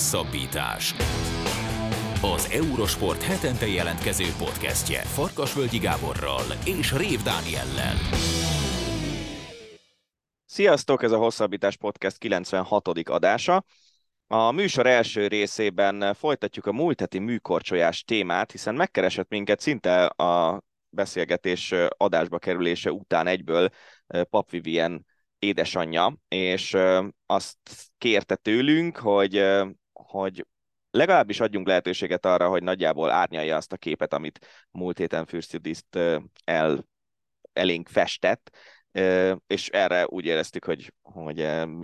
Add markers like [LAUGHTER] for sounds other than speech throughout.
Hosszabbítás. Az Eurosport hetente jelentkező podcastje Farkasvölgyi Gáborral és Rév Dániellel. Sziasztok, ez a Hosszabbítás Podcast 96. adása. A műsor első részében folytatjuk a múlt heti műkorcsolyás témát, hiszen megkeresett minket szinte a beszélgetés adásba kerülése után egyből Pap Vivien édesanyja, és azt kérte tőlünk, hogy, hogy legalábbis adjunk lehetőséget arra, hogy nagyjából árnyalja azt a képet, amit múlt héten Fürstudiszt el, elénk festett, és erre úgy éreztük, hogy, hogy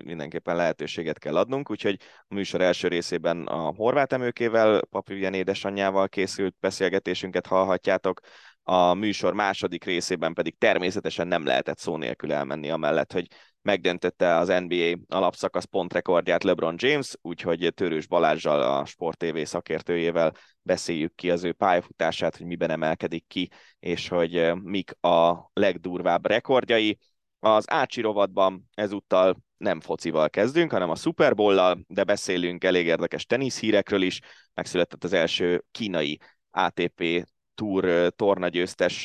mindenképpen lehetőséget kell adnunk, úgyhogy a műsor első részében a horvát emőkével, Papivien édesanyjával készült beszélgetésünket hallhatjátok, a műsor második részében pedig természetesen nem lehetett szó nélkül elmenni amellett, hogy megdöntötte az NBA alapszakasz pontrekordját LeBron James, úgyhogy Törős Balázsjal, a Sport TV szakértőjével beszéljük ki az ő pályafutását, hogy miben emelkedik ki, és hogy mik a legdurvább rekordjai. Az Ácsi rovatban ezúttal nem focival kezdünk, hanem a Super Bowl-lal, de beszélünk elég érdekes teniszhírekről is. Megszületett az első kínai ATP Tour tornagyőztes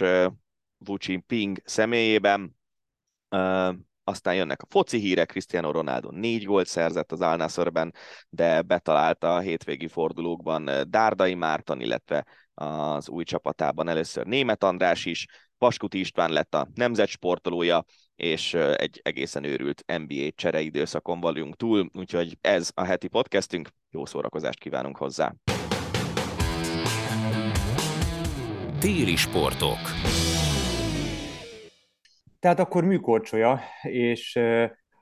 Wu Jinping személyében aztán jönnek a foci hírek, Cristiano Ronaldo négy gólt szerzett az Al de betalálta a hétvégi fordulókban Dárdai Márton, illetve az új csapatában először Német András is, Paskuti István lett a nemzet sportolója, és egy egészen őrült NBA csereidőszakon vagyunk túl, úgyhogy ez a heti podcastünk, jó szórakozást kívánunk hozzá! Téli sportok tehát akkor műkorcsolya, és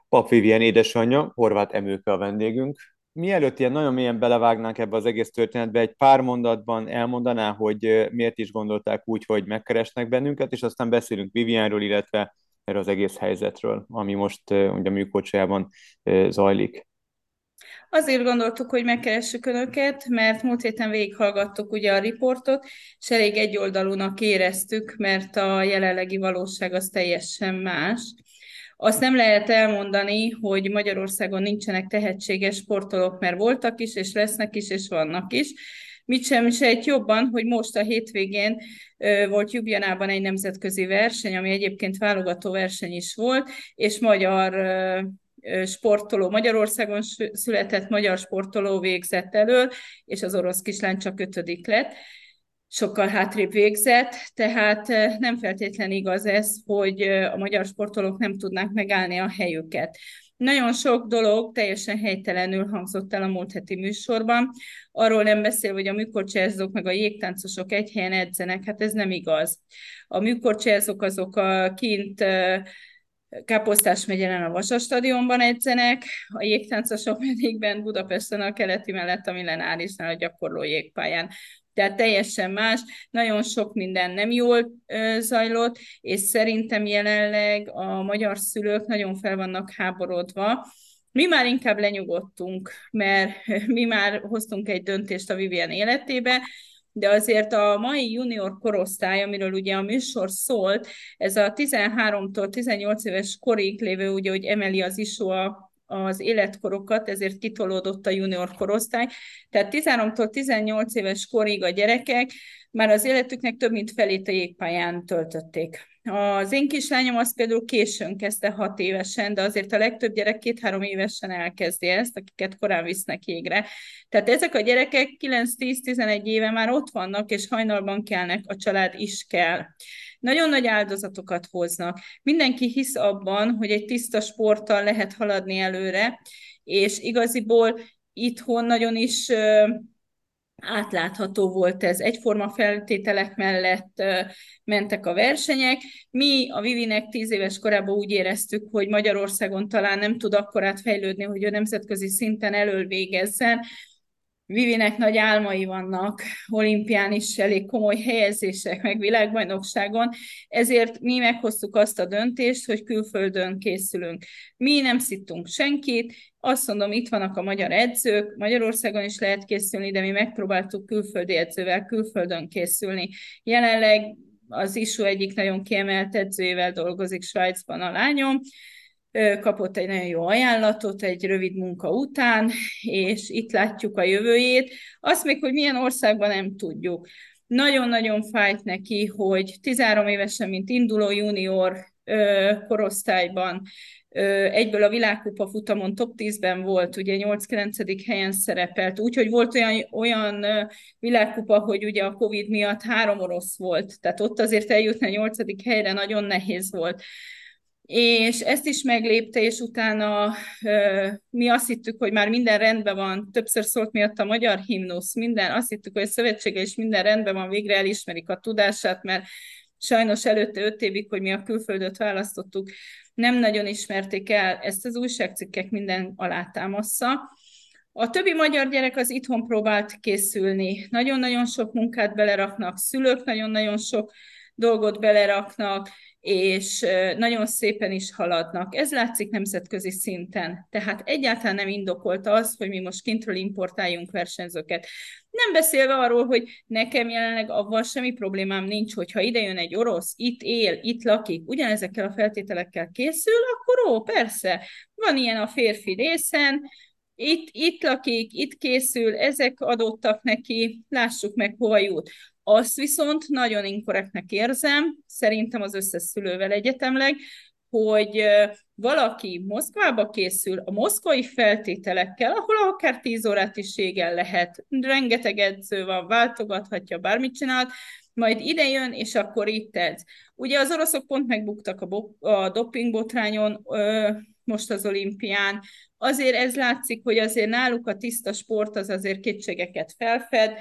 Pap Vivien édesanyja, horvát emőke a vendégünk. Mielőtt ilyen nagyon mélyen belevágnánk ebbe az egész történetbe, egy pár mondatban elmondaná, hogy miért is gondolták úgy, hogy megkeresnek bennünket, és aztán beszélünk Vivianról, illetve erről az egész helyzetről, ami most ugye a műkorcsolyában zajlik. Azért gondoltuk, hogy megkeressük Önöket, mert múlt héten végighallgattuk ugye a riportot, és elég egyoldalúnak éreztük, mert a jelenlegi valóság az teljesen más. Azt nem lehet elmondani, hogy Magyarországon nincsenek tehetséges sportolók, mert voltak is, és lesznek is, és vannak is. Mit sem sejt jobban, hogy most a hétvégén volt Jubjanában egy nemzetközi verseny, ami egyébként válogató verseny is volt, és magyar sportoló Magyarországon született magyar sportoló végzett elől, és az orosz kislány csak ötödik lett, sokkal hátrébb végzett, tehát nem feltétlen igaz ez, hogy a magyar sportolók nem tudnák megállni a helyüket. Nagyon sok dolog teljesen helytelenül hangzott el a múlt heti műsorban. Arról nem beszél, hogy a műkorcsárzók meg a jégtáncosok egy helyen edzenek, hát ez nem igaz. A műkorcsárzók azok a kint Káposztás megyelen a Vasas stadionban edzenek, a jégtáncosok [LAUGHS] pedig bent Budapesten a keleti mellett a Millenárisnál a gyakorló jégpályán. Tehát teljesen más, nagyon sok minden nem jól zajlott, és szerintem jelenleg a magyar szülők nagyon fel vannak háborodva, mi már inkább lenyugodtunk, mert [LAUGHS] mi már hoztunk egy döntést a Vivian életébe, de azért a mai junior korosztály, amiről ugye a műsor szólt, ez a 13-tól 18 éves korig lévő, ugye, hogy emeli az ISO a az életkorokat, ezért kitolódott a junior korosztály. Tehát 13-tól 18 éves korig a gyerekek már az életüknek több mint felét a jégpályán töltötték. Az én kislányom az például későn kezdte hat évesen, de azért a legtöbb gyerek két-három évesen elkezdi ezt, akiket korán visznek jégre. Tehát ezek a gyerekek 9-10-11 éve már ott vannak, és hajnalban kelnek, a család is kell. Nagyon nagy áldozatokat hoznak. Mindenki hisz abban, hogy egy tiszta sporttal lehet haladni előre, és igaziból itthon nagyon is átlátható volt ez. Egyforma feltételek mellett mentek a versenyek. Mi a Vivinek tíz éves korában úgy éreztük, hogy Magyarországon talán nem tud akkorát fejlődni, hogy a nemzetközi szinten elölvégezzen, Vivinek nagy álmai vannak, olimpián is elég komoly helyezések, meg világbajnokságon, ezért mi meghoztuk azt a döntést, hogy külföldön készülünk. Mi nem szittunk senkit, azt mondom, itt vannak a magyar edzők, Magyarországon is lehet készülni, de mi megpróbáltuk külföldi edzővel külföldön készülni. Jelenleg az ISU egyik nagyon kiemelt edzőjével dolgozik Svájcban a lányom, kapott egy nagyon jó ajánlatot egy rövid munka után, és itt látjuk a jövőjét. Azt még, hogy milyen országban nem tudjuk. Nagyon-nagyon fájt neki, hogy 13 évesen, mint induló junior korosztályban egyből a világkupa futamon top 10-ben volt, ugye 8-9. helyen szerepelt, úgyhogy volt olyan, olyan világkupa, hogy ugye a Covid miatt három orosz volt, tehát ott azért eljutni a 8. helyre nagyon nehéz volt és ezt is meglépte, és utána mi azt hittük, hogy már minden rendben van, többször szólt miatt a magyar himnusz, minden, azt hittük, hogy a szövetsége is minden rendben van, végre elismerik a tudását, mert sajnos előtte öt évig, hogy mi a külföldöt választottuk, nem nagyon ismerték el, ezt az újságcikkek minden alátámaszza. A többi magyar gyerek az itthon próbált készülni. Nagyon-nagyon sok munkát beleraknak, szülők nagyon-nagyon sok dolgot beleraknak, és nagyon szépen is haladnak. Ez látszik nemzetközi szinten. Tehát egyáltalán nem indokolta az, hogy mi most kintről importáljunk versenyzőket. Nem beszélve arról, hogy nekem jelenleg avval semmi problémám nincs, hogyha ide jön egy orosz, itt él, itt lakik, ugyanezekkel a feltételekkel készül, akkor ó, persze, van ilyen a férfi részen, itt, itt lakik, itt készül, ezek adottak neki, lássuk meg, hova jut. Azt viszont nagyon inkorrektnek érzem, szerintem az összes szülővel egyetemleg, hogy valaki Moszkvába készül a moszkvai feltételekkel, ahol akár 10 órát is égen lehet, rengeteg edző van, váltogathatja, bármit csinált, majd ide jön, és akkor itt edz. Ugye az oroszok pont megbuktak a, bo- a dopingbotrányon, ö, most az olimpián. Azért ez látszik, hogy azért náluk a tiszta sport az azért kétségeket felfed,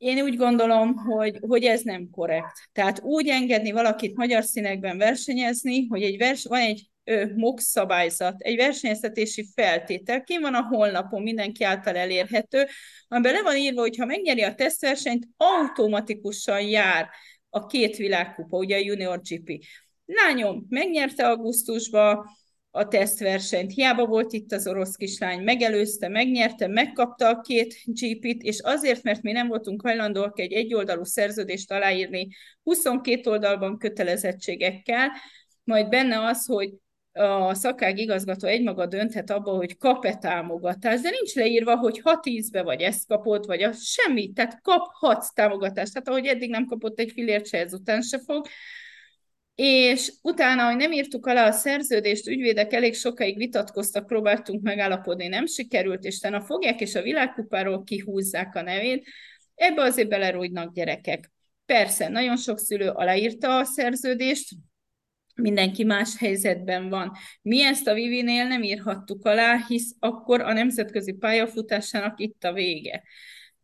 én úgy gondolom, hogy, hogy ez nem korrekt. Tehát úgy engedni valakit magyar színekben versenyezni, hogy egy vers, van egy MOX szabályzat, egy versenyeztetési feltétel, ki van a honlapon, mindenki által elérhető, amiben le van írva, hogy ha megnyeri a tesztversenyt, automatikusan jár a két világkupa, ugye a Junior GP. Lányom megnyerte augusztusban, a tesztversenyt. Hiába volt itt az orosz kislány, megelőzte, megnyerte, megkapta a két GP-t, és azért, mert mi nem voltunk hajlandóak egy egyoldalú szerződést aláírni 22 oldalban kötelezettségekkel, majd benne az, hogy a szakág igazgató egymaga dönthet abba, hogy kap-e támogatást, de nincs leírva, hogy ha tízbe vagy ezt kapott, vagy az semmi, tehát kaphatsz támogatást. Tehát ahogy eddig nem kapott egy filért se, ezután se fog és utána, hogy nem írtuk alá a szerződést, ügyvédek elég sokáig vitatkoztak, próbáltunk megállapodni, nem sikerült, és utána fogják, és a világkupáról kihúzzák a nevét, ebbe azért belerújnak gyerekek. Persze, nagyon sok szülő aláírta a szerződést, mindenki más helyzetben van. Mi ezt a Vivinél nem írhattuk alá, hisz akkor a nemzetközi pályafutásának itt a vége.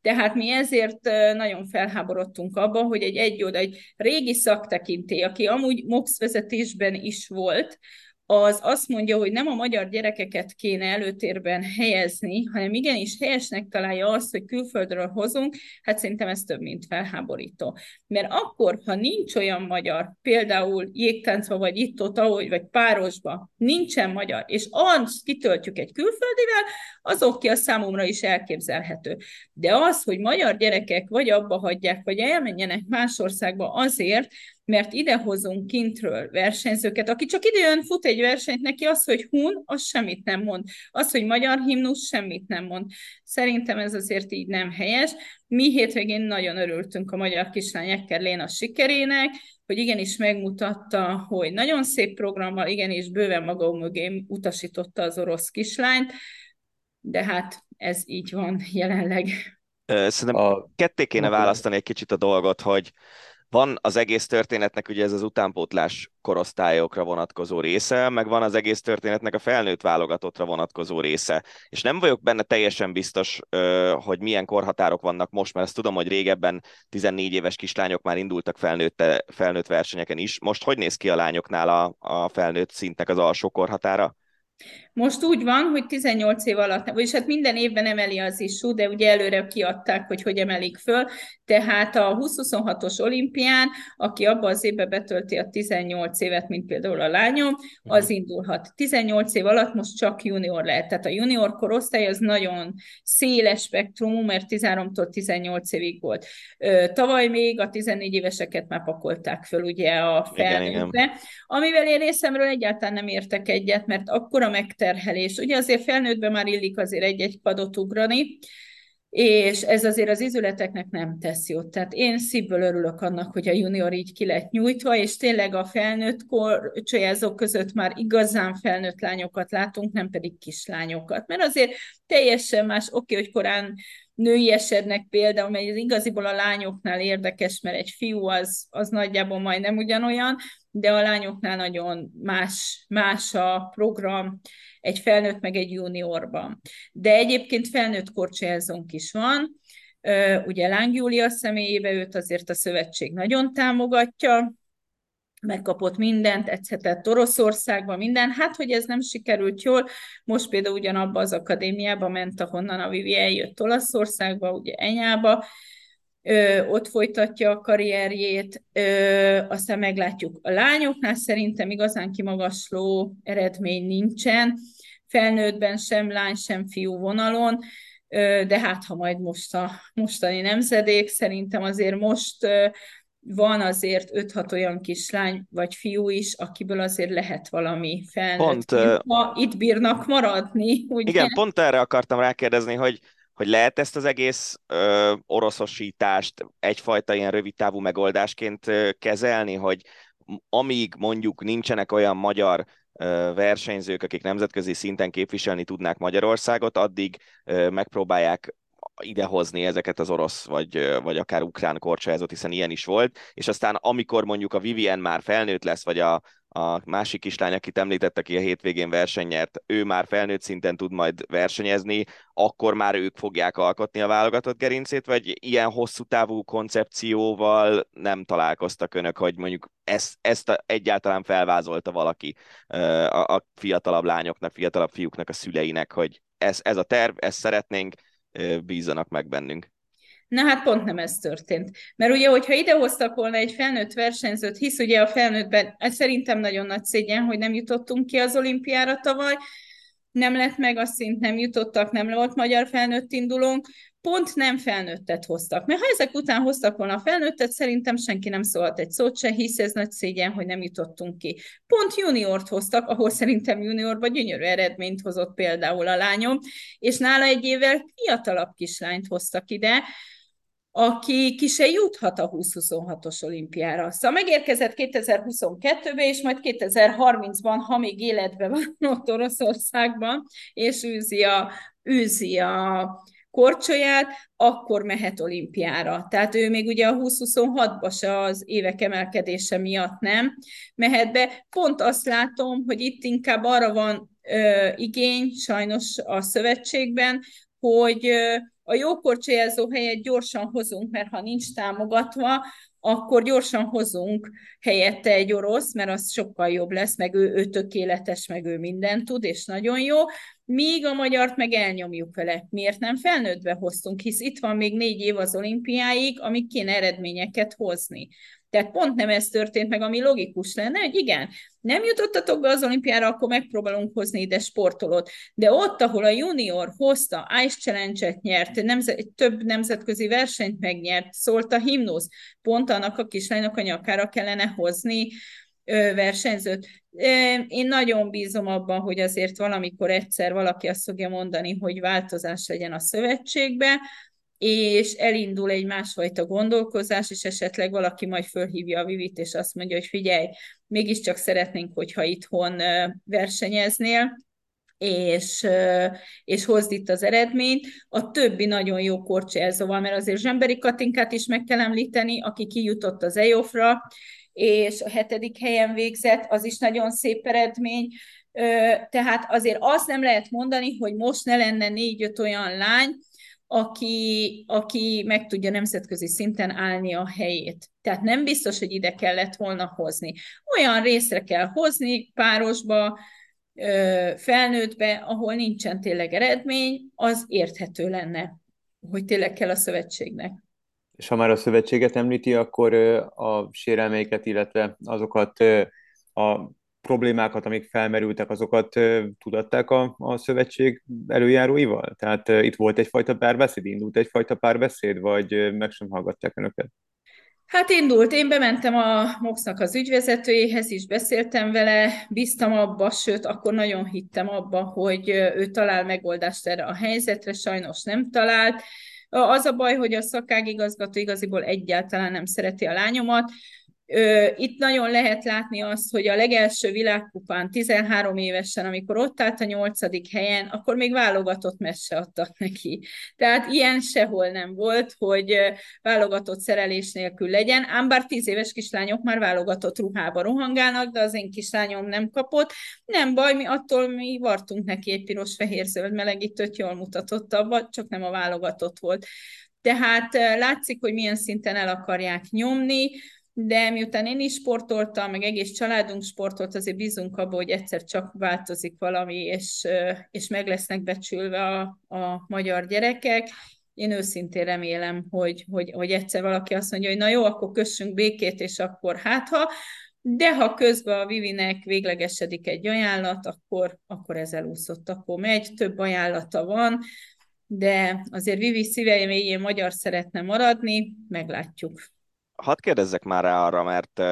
Tehát mi ezért nagyon felháborodtunk abban, hogy egy egy oda, egy régi szaktekintély, aki amúgy MOX vezetésben is volt, az azt mondja, hogy nem a magyar gyerekeket kéne előtérben helyezni, hanem igenis helyesnek találja azt, hogy külföldről hozunk, hát szerintem ez több, mint felháborító. Mert akkor, ha nincs olyan magyar, például jégtáncba, vagy itt-ott, ahogy, vagy párosba, nincsen magyar, és azt kitöltjük egy külföldivel, az oké a számomra is elképzelhető. De az, hogy magyar gyerekek vagy abba hagyják, vagy elmenjenek más országba azért, mert idehozunk kintről versenyzőket, aki csak idejön, fut egy versenyt, neki az, hogy hun, az semmit nem mond. Az, hogy magyar himnusz, semmit nem mond. Szerintem ez azért így nem helyes. Mi hétvégén nagyon örültünk a magyar kislány Léna sikerének, hogy igenis megmutatta, hogy nagyon szép programmal, igenis bőven maga mögé utasította az orosz kislányt, de hát ez így van jelenleg. Szerintem a... ketté kéne választani egy kicsit a dolgot, hogy van az egész történetnek ugye ez az utánpótlás korosztályokra vonatkozó része, meg van az egész történetnek a felnőtt válogatottra vonatkozó része. És nem vagyok benne teljesen biztos, hogy milyen korhatárok vannak most, mert ezt tudom, hogy régebben 14 éves kislányok már indultak felnőtt, felnőtt versenyeken is. Most hogy néz ki a lányoknál a, a felnőtt szintnek az alsó korhatára? Most úgy van, hogy 18 év alatt, vagyis hát minden évben emeli az isú, de ugye előre kiadták, hogy hogy emelik föl, tehát a 2026-os olimpián, aki abban az évben betölti a 18 évet, mint például a lányom, az mhm. indulhat. 18 év alatt most csak junior lehet, tehát a junior korosztály az nagyon széles spektrumú, mert 13-tól 18 évig volt. Tavaly még a 14 éveseket már pakolták föl ugye a felnőttbe, amivel én részemről egyáltalán nem értek egyet, mert akkor a megterhelés. Ugye azért felnőttben már illik azért egy-egy padot ugrani, és ez azért az izületeknek nem tesz jót. Tehát én szívből örülök annak, hogy a junior így ki lett nyújtva, és tényleg a felnőtt korcsolyázók között már igazán felnőtt lányokat látunk, nem pedig kislányokat. Mert azért teljesen más, oké, hogy korán nőiesednek például, mert ez igaziból a lányoknál érdekes, mert egy fiú az, az nagyjából majdnem ugyanolyan, de a lányoknál nagyon más, más a program, egy felnőtt meg egy juniorban. De egyébként felnőtt korcsolyázónk is van, ugye Láng Júlia személyébe őt azért a szövetség nagyon támogatja, megkapott mindent, egyszerűen Oroszországban minden. Hát, hogy ez nem sikerült jól, most például ugyanabba az akadémiába ment, ahonnan a Vivi eljött Olaszországba, ugye Enyába, ö, ott folytatja a karrierjét, ö, aztán meglátjuk a lányoknál, szerintem igazán kimagasló eredmény nincsen, felnőttben sem lány, sem fiú vonalon, ö, de hát ha majd most a mostani nemzedék, szerintem azért most ö, van azért 5-6 olyan kislány vagy fiú is, akiből azért lehet valami felnőtt. Pont, ha itt bírnak maradni. Ugye? Igen, pont erre akartam rákérdezni, hogy hogy lehet ezt az egész ö, oroszosítást egyfajta ilyen rövidtávú megoldásként ö, kezelni, hogy amíg mondjuk nincsenek olyan magyar versenyzők, akik nemzetközi szinten képviselni tudnák Magyarországot, addig megpróbálják idehozni ezeket az orosz, vagy, vagy akár ukrán korcsolyázót, hiszen ilyen is volt, és aztán amikor mondjuk a Vivien már felnőtt lesz, vagy a, a másik kislány, akit említett, aki a hétvégén versenyert, ő már felnőtt szinten tud majd versenyezni, akkor már ők fogják alkotni a válogatott gerincét, vagy ilyen hosszú távú koncepcióval nem találkoztak önök, hogy mondjuk ezt, ezt egyáltalán felvázolta valaki a, a fiatalabb lányoknak, fiatalabb fiúknak, a szüleinek, hogy ez, ez a terv, ezt szeretnénk, bízanak meg bennünk. Na hát pont nem ez történt. Mert ugye, hogyha idehoztak volna egy felnőtt versenyzőt, hisz ugye a felnőttben, ez szerintem nagyon nagy szégyen, hogy nem jutottunk ki az olimpiára tavaly, nem lett meg a szint, nem jutottak, nem volt magyar felnőtt indulónk, pont nem felnőttet hoztak. Mert ha ezek után hoztak volna a felnőttet, szerintem senki nem szólt egy szót se, hisz ez nagy szégyen, hogy nem jutottunk ki. Pont juniort hoztak, ahol szerintem juniorban gyönyörű eredményt hozott például a lányom, és nála egy évvel fiatalabb kislányt hoztak ide, aki ki se juthat a 2026-os olimpiára. Szóval megérkezett 2022-ben, és majd 2030-ban, ha még életben van [LAUGHS] ott Oroszországban, és űzi a, űzi a korcsolyát, akkor mehet olimpiára. Tehát ő még ugye a 2026-ban se az évek emelkedése miatt nem mehet be. Pont azt látom, hogy itt inkább arra van ö, igény, sajnos a szövetségben, hogy ö, a jó korcsolyázó helyet gyorsan hozunk, mert ha nincs támogatva, akkor gyorsan hozunk helyette egy orosz, mert az sokkal jobb lesz, meg ő, ő tökéletes, meg ő mindent tud, és nagyon jó, míg a magyart meg elnyomjuk vele. Miért nem felnőttbe hoztunk, hisz itt van még négy év az olimpiáig, amik kéne eredményeket hozni. Tehát pont nem ez történt meg, ami logikus lenne, hogy igen, nem jutottatok be az olimpiára, akkor megpróbálunk hozni ide sportolót. De ott, ahol a junior hozta, Ice Challenge-et nyert, nemzet, több nemzetközi versenyt megnyert, szólt a himnusz, pont annak a kislánynak a nyakára kellene hozni versenyzőt. Én nagyon bízom abban, hogy azért valamikor egyszer valaki azt fogja mondani, hogy változás legyen a szövetségbe, és elindul egy másfajta gondolkozás, és esetleg valaki majd fölhívja a Vivit, és azt mondja, hogy figyelj, mégiscsak szeretnénk, hogyha itthon versenyeznél, és, és hozd itt az eredményt. A többi nagyon jó korcsolyázóval, mert azért Zsemberi Katinkát is meg kell említeni, aki kijutott az EOF-ra, és a hetedik helyen végzett, az is nagyon szép eredmény. Tehát azért azt nem lehet mondani, hogy most ne lenne négy-öt olyan lány, aki, aki meg tudja nemzetközi szinten állni a helyét. Tehát nem biztos, hogy ide kellett volna hozni. Olyan részre kell hozni párosba, felnőttbe, ahol nincsen tényleg eredmény, az érthető lenne, hogy tényleg kell a szövetségnek. És ha már a szövetséget említi, akkor a sérelmeiket, illetve azokat a problémákat, amik felmerültek, azokat tudatták a, a szövetség előjáróival? Tehát itt volt egyfajta párbeszéd, indult egyfajta párbeszéd, vagy meg sem hallgatták önöket? Hát indult, én bementem a MOX-nak az ügyvezetőjéhez is, beszéltem vele, bíztam abba, sőt, akkor nagyon hittem abba, hogy ő talál megoldást erre a helyzetre, sajnos nem talált. Az a baj, hogy a szakágigazgató igaziból egyáltalán nem szereti a lányomat, itt nagyon lehet látni azt, hogy a legelső világkupán 13 évesen, amikor ott állt a nyolcadik helyen, akkor még válogatott messe adtak neki. Tehát ilyen sehol nem volt, hogy válogatott szerelés nélkül legyen, ám bár 10 éves kislányok már válogatott ruhába rohangálnak, de az én kislányom nem kapott. Nem baj, mi attól mi vartunk neki egy piros-fehér-zöld melegítőt, jól mutatott abba, csak nem a válogatott volt. Tehát látszik, hogy milyen szinten el akarják nyomni, de miután én is sportoltam, meg egész családunk sportolt, azért bízunk abban, hogy egyszer csak változik valami, és, és meg lesznek becsülve a, a magyar gyerekek. Én őszintén remélem, hogy, hogy, hogy egyszer valaki azt mondja, hogy na jó, akkor kössünk békét, és akkor hát ha, de ha közben a Vivinek véglegesedik egy ajánlat, akkor, akkor ez elúszott, akkor megy, több ajánlata van, de azért Vivi szíve mélyén magyar szeretne maradni, meglátjuk hadd kérdezzek már rá arra, mert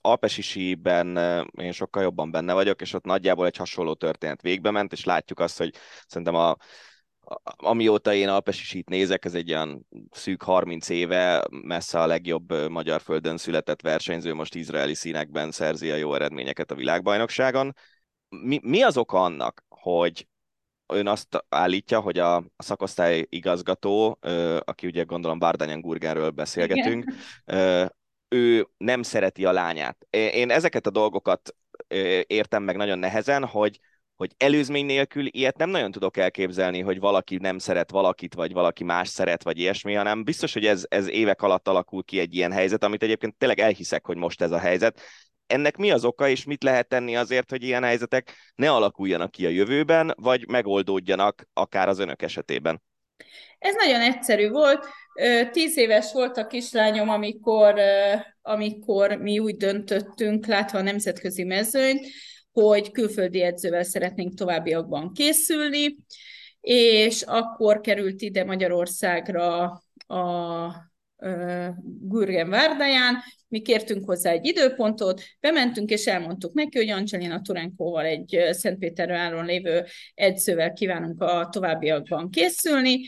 Alpesi síben én sokkal jobban benne vagyok, és ott nagyjából egy hasonló történet végbe ment, és látjuk azt, hogy szerintem a, amióta én Alpesi sít nézek, ez egy olyan szűk 30 éve, messze a legjobb magyar földön született versenyző, most izraeli színekben szerzi a jó eredményeket a világbajnokságon. Mi, mi az oka annak, hogy ön azt állítja, hogy a, a szakosztály igazgató, aki ugye gondolom Bárdányan Gurgenről beszélgetünk, Igen. ő nem szereti a lányát. Én ezeket a dolgokat értem meg nagyon nehezen, hogy hogy előzmény nélkül ilyet nem nagyon tudok elképzelni, hogy valaki nem szeret valakit, vagy valaki más szeret, vagy ilyesmi, hanem biztos, hogy ez, ez évek alatt alakul ki egy ilyen helyzet, amit egyébként tényleg elhiszek, hogy most ez a helyzet, ennek mi az oka, és mit lehet tenni azért, hogy ilyen helyzetek ne alakuljanak ki a jövőben, vagy megoldódjanak akár az önök esetében? Ez nagyon egyszerű volt. Tíz éves volt a kislányom, amikor, amikor mi úgy döntöttünk, látva a nemzetközi mezőnyt, hogy külföldi edzővel szeretnénk továbbiakban készülni, és akkor került ide Magyarországra a Gürgen Várdáján, mi kértünk hozzá egy időpontot, bementünk és elmondtuk neki, hogy Angelina Turenkóval egy Szentpéterváron lévő edzővel kívánunk a továbbiakban készülni,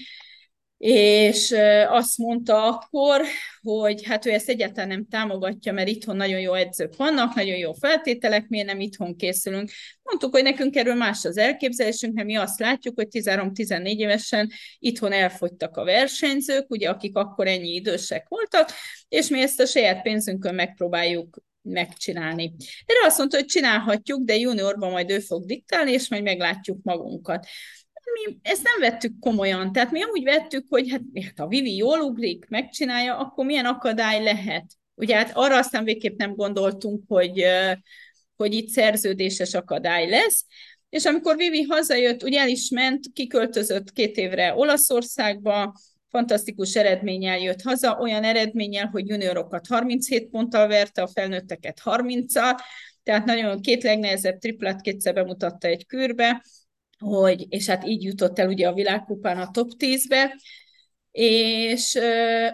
és azt mondta akkor, hogy hát ő ezt egyáltalán nem támogatja, mert itthon nagyon jó edzők vannak, nagyon jó feltételek, miért nem itthon készülünk. Mondtuk, hogy nekünk erről más az elképzelésünk, mert mi azt látjuk, hogy 13-14 évesen itthon elfogytak a versenyzők, ugye akik akkor ennyi idősek voltak, és mi ezt a saját pénzünkön megpróbáljuk megcsinálni. Erre azt mondta, hogy csinálhatjuk, de juniorban majd ő fog diktálni, és majd meglátjuk magunkat mi ezt nem vettük komolyan. Tehát mi úgy vettük, hogy hát, hát ha Vivi jól ugrik, megcsinálja, akkor milyen akadály lehet. Ugye hát arra aztán végképp nem gondoltunk, hogy, hogy itt szerződéses akadály lesz. És amikor Vivi hazajött, ugye el is ment, kiköltözött két évre Olaszországba, fantasztikus eredménnyel jött haza, olyan eredménnyel, hogy juniorokat 37 ponttal verte, a felnőtteket 30-al, tehát nagyon két legnehezebb triplát kétszer bemutatta egy kürbe, hogy, és hát így jutott el ugye a világkupán a top 10-be, és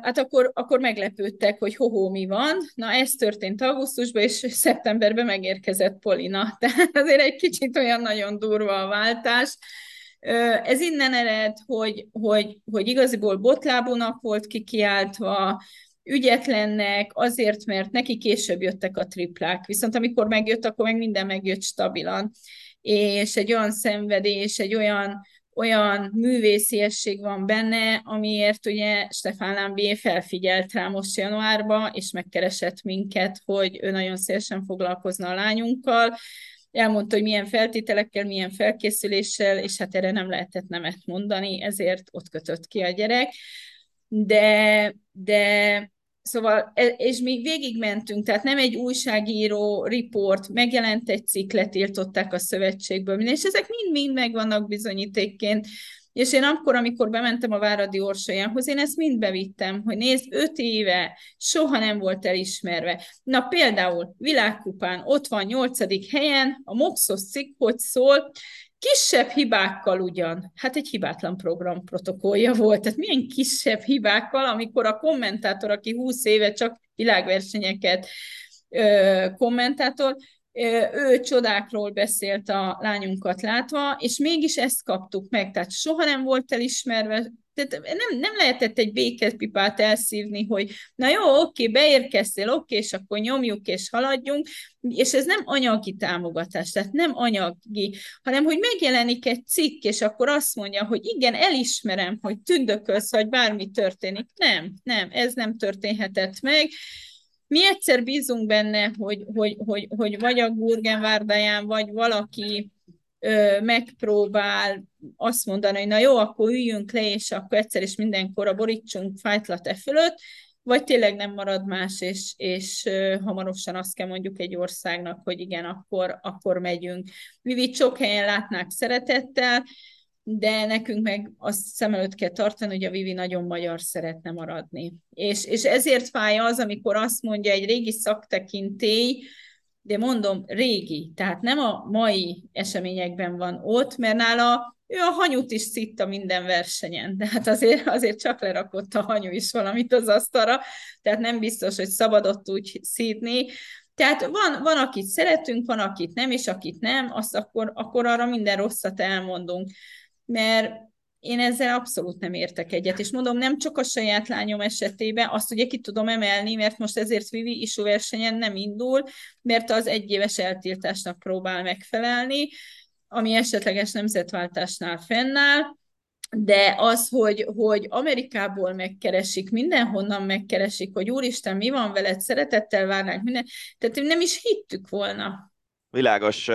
hát akkor, akkor meglepődtek, hogy hoho, mi van. Na, ez történt augusztusban, és szeptemberben megérkezett Polina. [LAUGHS] Tehát azért egy kicsit olyan nagyon durva a váltás. Ez innen ered, hogy, hogy, hogy igaziból botlábúnak volt kikiáltva, ügyetlennek, azért, mert neki később jöttek a triplák. Viszont amikor megjött, akkor meg minden megjött stabilan és egy olyan szenvedés, egy olyan, olyan művésziesség van benne, amiért ugye Stefán Lambié felfigyelt rá most januárban, és megkeresett minket, hogy ő nagyon szélesen foglalkozna a lányunkkal, elmondta, hogy milyen feltételekkel, milyen felkészüléssel, és hát erre nem lehetett nemet mondani, ezért ott kötött ki a gyerek. De, de Szóval, e, és még végigmentünk, tehát nem egy újságíró riport, megjelent egy cikk, letiltották a szövetségből, és ezek mind-mind megvannak bizonyítékként, és én akkor, amikor bementem a Váradi Orsolyához, én ezt mind bevittem, hogy nézd, öt éve soha nem volt elismerve. Na például világkupán ott van nyolcadik helyen, a Moxos cikk, hogy szól, Kisebb hibákkal ugyan, hát egy hibátlan program protokollja volt, tehát milyen kisebb hibákkal, amikor a kommentátor, aki 20 éve csak világversenyeket ö, kommentátor, ő csodákról beszélt a lányunkat látva, és mégis ezt kaptuk meg, tehát soha nem volt elismerve, tehát nem, nem lehetett egy békepipát elszívni, hogy na jó, oké, beérkeztél, oké, és akkor nyomjuk és haladjunk, és ez nem anyagi támogatás, tehát nem anyagi, hanem hogy megjelenik egy cikk, és akkor azt mondja, hogy igen, elismerem, hogy tündökölsz, vagy bármi történik. Nem, nem, ez nem történhetett meg, mi egyszer bízunk benne, hogy, hogy, hogy, hogy vagy a Gurgenvárdáján, vagy valaki megpróbál azt mondani, hogy na jó, akkor üljünk le, és akkor egyszer is mindenkor a borítsunk fájtlat e fölött, vagy tényleg nem marad más, és, és hamarosan azt kell mondjuk egy országnak, hogy igen, akkor, akkor megyünk. Vivit sok helyen látnák szeretettel, de nekünk meg azt szem előtt kell tartani, hogy a Vivi nagyon magyar szeretne maradni. És, és ezért fáj az, amikor azt mondja egy régi szaktekintély, de mondom, régi, tehát nem a mai eseményekben van ott, mert nála ő a hanyut is szitta minden versenyen, de hát azért, azért csak lerakott a hanyu is valamit az asztalra, tehát nem biztos, hogy szabadott úgy szídni, tehát van, van, akit szeretünk, van, akit nem, és akit nem, azt akkor, akkor arra minden rosszat elmondunk. Mert én ezzel abszolút nem értek egyet, és mondom, nem csak a saját lányom esetében, azt ugye ki tudom emelni, mert most ezért Vivi isú versenyen nem indul, mert az egyéves eltiltásnak próbál megfelelni, ami esetleges nemzetváltásnál fennáll, de az, hogy, hogy Amerikából megkeresik, mindenhonnan megkeresik, hogy úristen, mi van veled, szeretettel várnánk minden, tehát nem is hittük volna. Világos,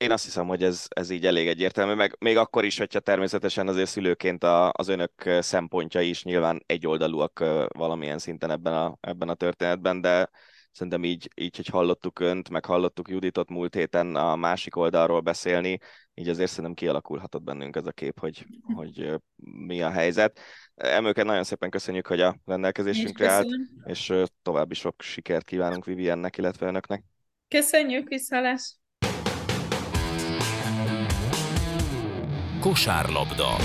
én azt hiszem, hogy ez, ez így elég egyértelmű, meg még akkor is, hogyha természetesen azért szülőként a, az önök szempontjai is nyilván egyoldalúak valamilyen szinten ebben a, ebben a történetben, de szerintem így, így, hogy hallottuk önt, meg hallottuk Juditot múlt héten a másik oldalról beszélni, így azért szerintem kialakulhatott bennünk ez a kép, hogy, hogy mi a helyzet. Emőket nagyon szépen köszönjük, hogy a rendelkezésünkre állt, és további sok sikert kívánunk Viviennek, illetve önöknek. Köszönjük, viszalás! Kosárlabda.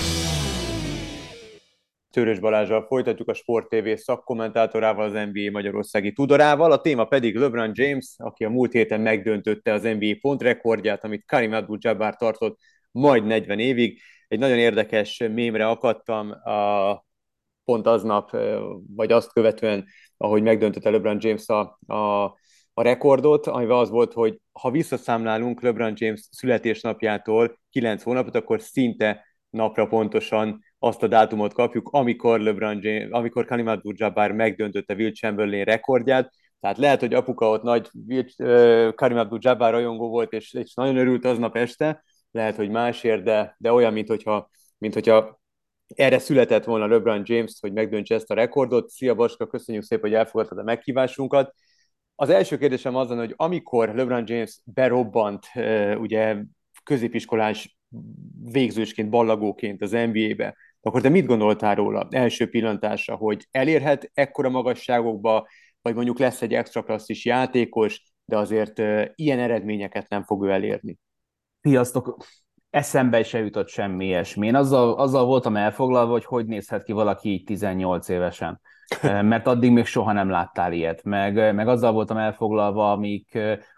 Törös Balázsral folytatjuk a Sport TV szakkommentátorával, az NBA Magyarországi tudorával. A téma pedig LeBron James, aki a múlt héten megdöntötte az NBA pontrekordját, amit Karim Abdul-Jabbar tartott majd 40 évig. Egy nagyon érdekes mémre akadtam a, pont aznap, vagy azt követően, ahogy megdöntötte LeBron James a, a a rekordot, amivel az volt, hogy ha visszaszámlálunk LeBron James születésnapjától 9 hónapot, akkor szinte napra pontosan azt a dátumot kapjuk, amikor LeBron James, amikor Karim Abdul-Jabbar megdöntötte Will Chamberlain rekordját, tehát lehet, hogy apuka ott nagy Karim Abdul-Jabbar rajongó volt, és, és nagyon örült aznap este, lehet, hogy másért, de, de olyan, mint hogyha, mint hogyha erre született volna LeBron James, hogy megdöntse ezt a rekordot. Szia Baska, köszönjük szépen, hogy elfogadtad a meghívásunkat. Az első kérdésem az, hogy amikor LeBron James berobbant, ugye középiskolás végzősként, ballagóként az NBA-be, akkor te mit gondoltál róla első pillantásra, hogy elérhet ekkora magasságokba, vagy mondjuk lesz egy extra klasszis játékos, de azért ilyen eredményeket nem fog ő elérni? Sziasztok! Eszembe se jutott semmi ilyesmi. Én azzal, azzal voltam elfoglalva, hogy hogy nézhet ki valaki így 18 évesen mert addig még soha nem láttál ilyet. Meg, meg azzal voltam elfoglalva, amik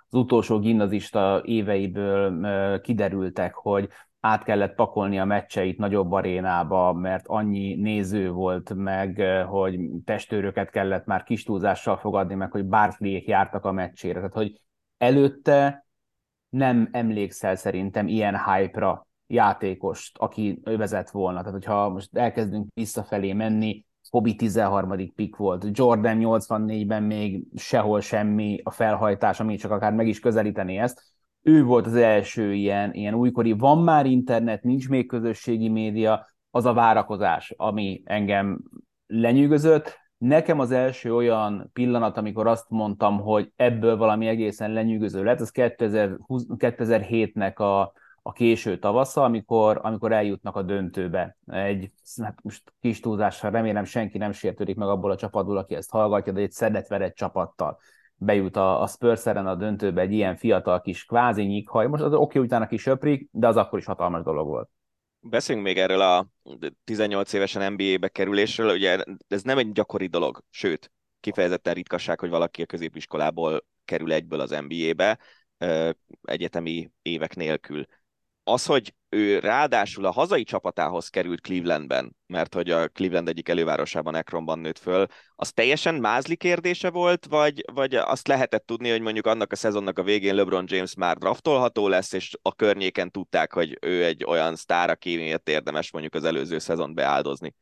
az utolsó gimnazista éveiből kiderültek, hogy át kellett pakolni a meccseit nagyobb arénába, mert annyi néző volt, meg hogy testőröket kellett már kis túlzással fogadni, meg hogy Barclayék jártak a meccsére. Tehát, hogy előtte nem emlékszel szerintem ilyen hype-ra játékost, aki vezet volna. Tehát, hogyha most elkezdünk visszafelé menni, Hobby 13. pick volt, Jordan 84-ben még sehol semmi a felhajtás, ami csak akár meg is közelíteni ezt. Ő volt az első ilyen, ilyen újkori, van már internet, nincs még közösségi média, az a várakozás, ami engem lenyűgözött, Nekem az első olyan pillanat, amikor azt mondtam, hogy ebből valami egészen lenyűgöző lett, az 2007-nek a, a késő tavasza, amikor, amikor eljutnak a döntőbe. Egy, hát most kis túlzással remélem senki nem sértődik meg abból a csapatból, aki ezt hallgatja, de egy szedetverett csapattal bejut a, a Spurs a döntőbe egy ilyen fiatal kis kvázi nyikhaj. Most az oké, okay, utána kis söprik, de az akkor is hatalmas dolog volt. Beszéljünk még erről a 18 évesen NBA-be kerülésről, ugye ez nem egy gyakori dolog, sőt, kifejezetten ritkaság, hogy valaki a középiskolából kerül egyből az NBA-be, egyetemi évek nélkül az, hogy ő ráadásul a hazai csapatához került Clevelandben, mert hogy a Cleveland egyik elővárosában, Ekronban nőtt föl, az teljesen mázli kérdése volt, vagy, vagy azt lehetett tudni, hogy mondjuk annak a szezonnak a végén LeBron James már draftolható lesz, és a környéken tudták, hogy ő egy olyan sztár, aki miatt érdemes mondjuk az előző szezon beáldozni?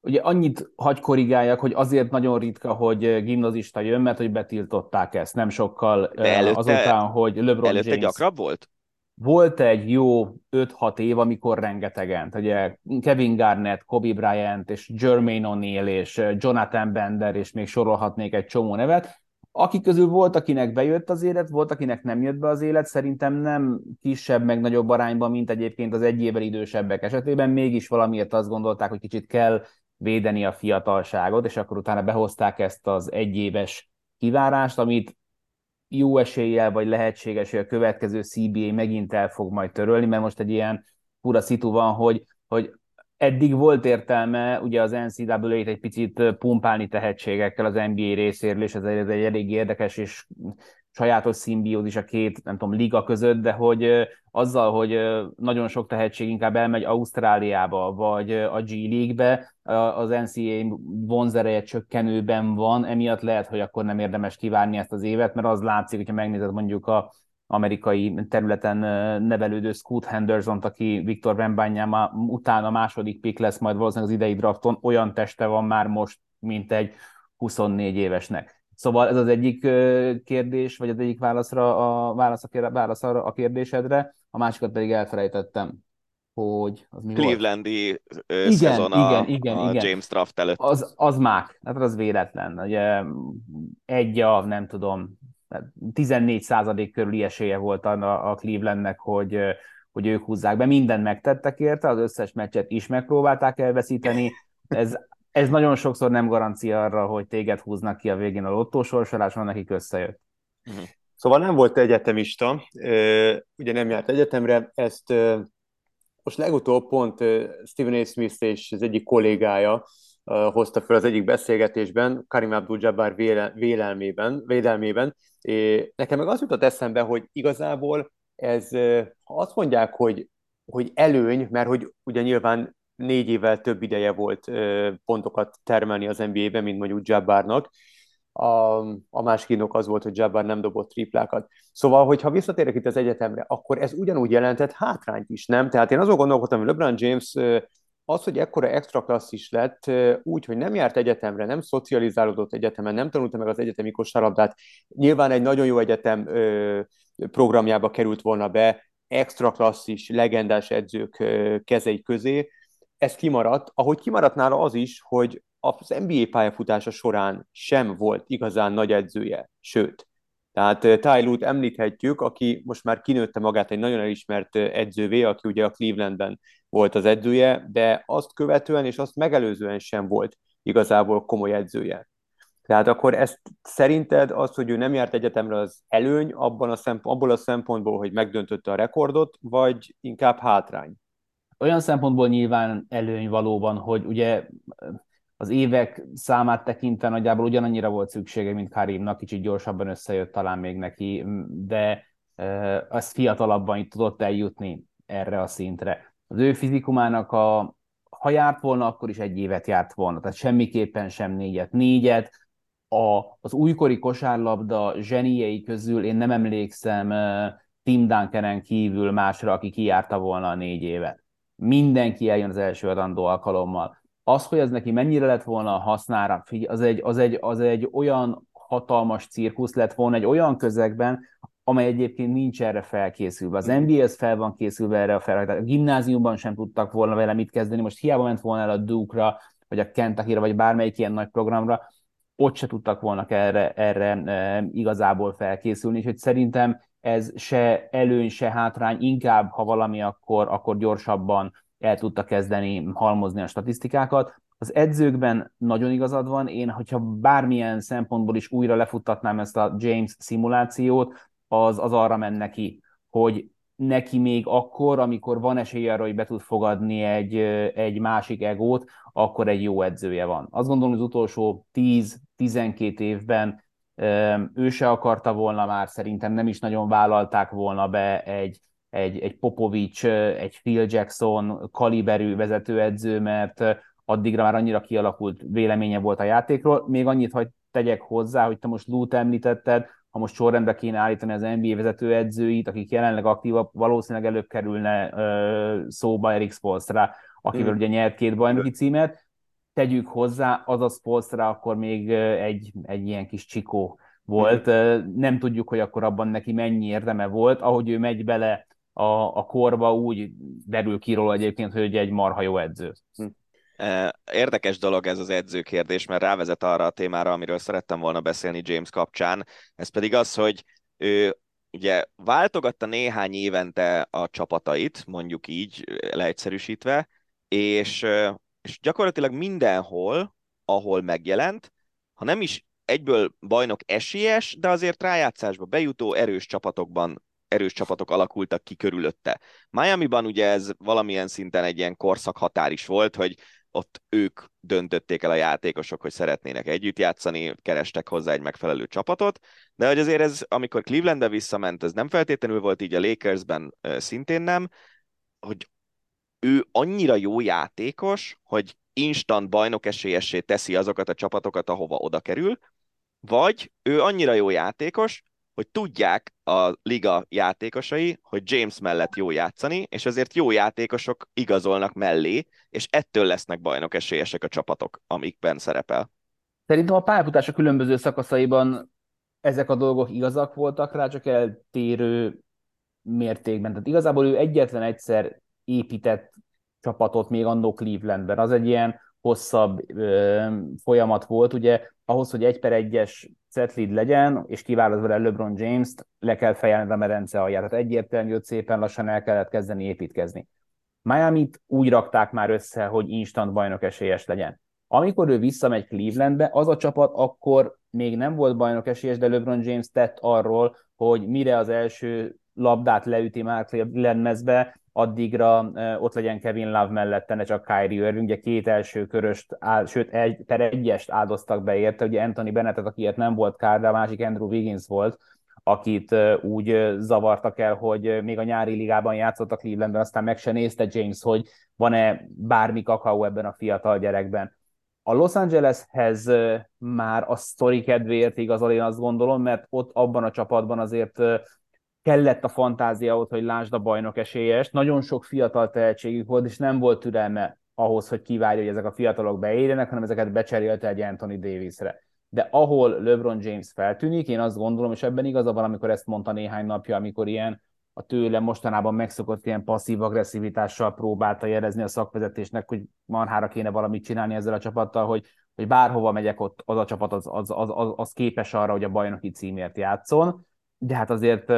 Ugye annyit hagy korrigáljak, hogy azért nagyon ritka, hogy gimnazista jön, mert hogy betiltották ezt nem sokkal De előtte, azután, hogy LeBron előtte James... gyakrabb volt? Volt egy jó 5-6 év, amikor rengetegen, ugye Kevin Garnett, Kobe Bryant, és Jermaine O'Neal, és Jonathan Bender, és még sorolhatnék egy csomó nevet, akik közül volt, akinek bejött az élet, volt, akinek nem jött be az élet, szerintem nem kisebb, meg nagyobb arányban, mint egyébként az egy évvel idősebbek esetében, mégis valamiért azt gondolták, hogy kicsit kell védeni a fiatalságot, és akkor utána behozták ezt az egyéves kivárást, amit jó eséllyel, vagy lehetséges, hogy a következő CBA megint el fog majd törölni, mert most egy ilyen fura szitu van, hogy, hogy eddig volt értelme ugye az NCAA-t egy picit pumpálni tehetségekkel az NBA részéről, és ez egy, ez egy elég érdekes és sajátos szimbiózis a két, nem tudom, liga között, de hogy azzal, hogy nagyon sok tehetség inkább elmegy Ausztráliába, vagy a G League-be, az NCAA vonzereje csökkenőben van, emiatt lehet, hogy akkor nem érdemes kivárni ezt az évet, mert az látszik, hogyha megnézed mondjuk a amerikai területen nevelődő Scoot henderson aki Viktor Wembanyama után a második pick lesz majd valószínűleg az idei drafton, olyan teste van már most, mint egy 24 évesnek. Szóval ez az egyik kérdés, vagy az egyik válaszra a, válasz, a, válasz arra a kérdésedre, a másikat pedig elfelejtettem, hogy az mi Clevelandi volt? igen, szezon a, igen, igen, a igen. James Draft előtt. Az, az mák, hát az véletlen. Ugye egy a, nem tudom, 14 százalék körüli esélye volt a, a Clevelandnek, hogy, hogy ők húzzák be. Mindent megtettek érte, az összes meccset is megpróbálták elveszíteni. Ez ez nagyon sokszor nem garancia arra, hogy téged húznak ki a végén a lottósorsoláson, nekik összejött. Uh-huh. Szóval nem volt egyetemista, ugye nem járt egyetemre, ezt most legutóbb pont Stephen A. Smith és az egyik kollégája hozta fel az egyik beszélgetésben, Karim Abdul-Jabbar vélelmében, védelmében. Nekem meg az jutott eszembe, hogy igazából ez, ha azt mondják, hogy, hogy előny, mert hogy ugye nyilván négy évvel több ideje volt pontokat termelni az NBA-ben, mint mondjuk Jabbarnak. A, a másik indok az volt, hogy Jabbar nem dobott triplákat. Szóval, hogyha visszatérek itt az egyetemre, akkor ez ugyanúgy jelentett hátrányt is, nem? Tehát én azon gondolkodtam, hogy LeBron James az, hogy ekkora extra klasszis lett, úgy, hogy nem járt egyetemre, nem szocializálódott egyetemen, nem tanulta meg az egyetemi kosárlabdát, nyilván egy nagyon jó egyetem programjába került volna be, extra klasszis, legendás edzők kezei közé, ez kimaradt, ahogy kimaradt nála az is, hogy az NBA pályafutása során sem volt igazán nagy edzője, sőt. Tehát Ty említhetjük, aki most már kinőtte magát egy nagyon elismert edzővé, aki ugye a Clevelandben volt az edzője, de azt követően és azt megelőzően sem volt igazából komoly edzője. Tehát akkor ezt szerinted az, hogy ő nem járt egyetemre, az előny abban a szempont, abból a szempontból, hogy megdöntötte a rekordot, vagy inkább hátrány? Olyan szempontból nyilván előny valóban, hogy ugye az évek számát tekintve nagyjából ugyanannyira volt szüksége, mint Karimnak, kicsit gyorsabban összejött talán még neki, de az fiatalabban itt tudott eljutni erre a szintre. Az ő fizikumának a, ha járt volna, akkor is egy évet járt volna, tehát semmiképpen sem négyet. Négyet, a, az újkori kosárlabda zseniei közül én nem emlékszem Tim Duncananen kívül másra, aki kijárta volna a négy évet mindenki eljön az első adandó alkalommal. Az, hogy ez neki mennyire lett volna hasznára, az egy, az egy, az egy olyan hatalmas cirkusz lett volna egy olyan közegben, amely egyébként nincs erre felkészülve. Az NBA az fel van készülve erre a felhajtásra. A gimnáziumban sem tudtak volna vele mit kezdeni, most hiába ment volna el a Duke-ra, vagy a Kentucky-ra, vagy bármelyik ilyen nagy programra, ott se tudtak volna erre, erre igazából felkészülni, és hogy szerintem ez se előny, se hátrány, inkább, ha valami, akkor, akkor gyorsabban el tudta kezdeni halmozni a statisztikákat. Az edzőkben nagyon igazad van, én, hogyha bármilyen szempontból is újra lefuttatnám ezt a James szimulációt, az, az arra menne ki, hogy neki még akkor, amikor van esély arra, hogy be tud fogadni egy, egy másik egót, akkor egy jó edzője van. Azt gondolom, hogy az utolsó 10-12 évben ő se akarta volna már, szerintem nem is nagyon vállalták volna be egy, egy, egy Popovics, egy Phil Jackson kaliberű vezetőedző, mert addigra már annyira kialakult véleménye volt a játékról. Még annyit, hogy tegyek hozzá, hogy te most Lút említetted, ha most sorrendbe kéne állítani az NBA vezetőedzőit, akik jelenleg aktívak, valószínűleg előbb kerülne ö, szóba Erik Spolstra, akivel mm. ugye nyert két bajnoki címet. Tegyük hozzá, az a Spolstra akkor még egy, egy ilyen kis csikó volt. Nem tudjuk, hogy akkor abban neki mennyi érdeme volt. Ahogy ő megy bele a, a korba, úgy derül ki róla egyébként, hogy egy marha jó edző. Mm. Érdekes dolog ez az edzőkérdés, mert rávezet arra a témára, amiről szerettem volna beszélni James kapcsán, ez pedig az, hogy ő ugye váltogatta néhány évente a csapatait, mondjuk így leegyszerűsítve, és, és gyakorlatilag mindenhol, ahol megjelent, ha nem is egyből bajnok esélyes, de azért rájátszásba bejutó erős csapatokban erős csapatok alakultak ki körülötte. Miami-ban ugye ez valamilyen szinten egy ilyen korszakhatár is volt, hogy ott ők döntötték el a játékosok, hogy szeretnének együtt játszani, kerestek hozzá egy megfelelő csapatot, de hogy azért ez, amikor Clevelandbe visszament, ez nem feltétlenül volt így a Lakersben szintén nem, hogy ő annyira jó játékos, hogy instant bajnok esélyessé teszi azokat a csapatokat, ahova oda kerül, vagy ő annyira jó játékos, hogy tudják a liga játékosai, hogy James mellett jó játszani, és azért jó játékosok igazolnak mellé, és ettől lesznek bajnok esélyesek a csapatok, amikben szerepel. Szerintem a pályafutása különböző szakaszaiban ezek a dolgok igazak voltak rá, csak eltérő mértékben. Tehát igazából ő egyetlen egyszer épített csapatot még annó Clevelandben. Az egy ilyen hosszabb ö, folyamat volt, ugye ahhoz, hogy egy per egyes set legyen, és kiválasztva vele LeBron James-t, le kell fejelni a medence alját. Tehát egyértelmű, hogy szépen lassan el kellett kezdeni építkezni. Miami-t úgy rakták már össze, hogy instant bajnok esélyes legyen. Amikor ő visszamegy Clevelandbe, az a csapat akkor még nem volt bajnok esélyes, de LeBron James tett arról, hogy mire az első labdát leüti már Lemezbe, addigra ott legyen Kevin Love mellette, ne csak Kyrie Irving, ugye két első köröst, áll, sőt egy, per egyest áldoztak be érte, ugye Anthony Bennettet, akiért nem volt kár, de a másik Andrew Wiggins volt, akit úgy zavartak el, hogy még a nyári ligában játszott a Clevelandben, aztán meg se nézte James, hogy van-e bármi kakaó ebben a fiatal gyerekben. A Los Angeleshez már a sztori kedvéért igazol, én azt gondolom, mert ott abban a csapatban azért kellett a fantáziához, hogy lásd a bajnok esélyes. Nagyon sok fiatal tehetségük volt, és nem volt türelme ahhoz, hogy kivárja, hogy ezek a fiatalok beérjenek, hanem ezeket becserélte egy Anthony Davisre. De ahol LeBron James feltűnik, én azt gondolom, és ebben igaza van, amikor ezt mondta néhány napja, amikor ilyen a tőle mostanában megszokott ilyen passzív agresszivitással próbálta jelezni a szakvezetésnek, hogy marhára kéne valamit csinálni ezzel a csapattal, hogy, hogy bárhova megyek, ott az a csapat az, az, az, az, az képes arra, hogy a bajnoki címért játszon de hát azért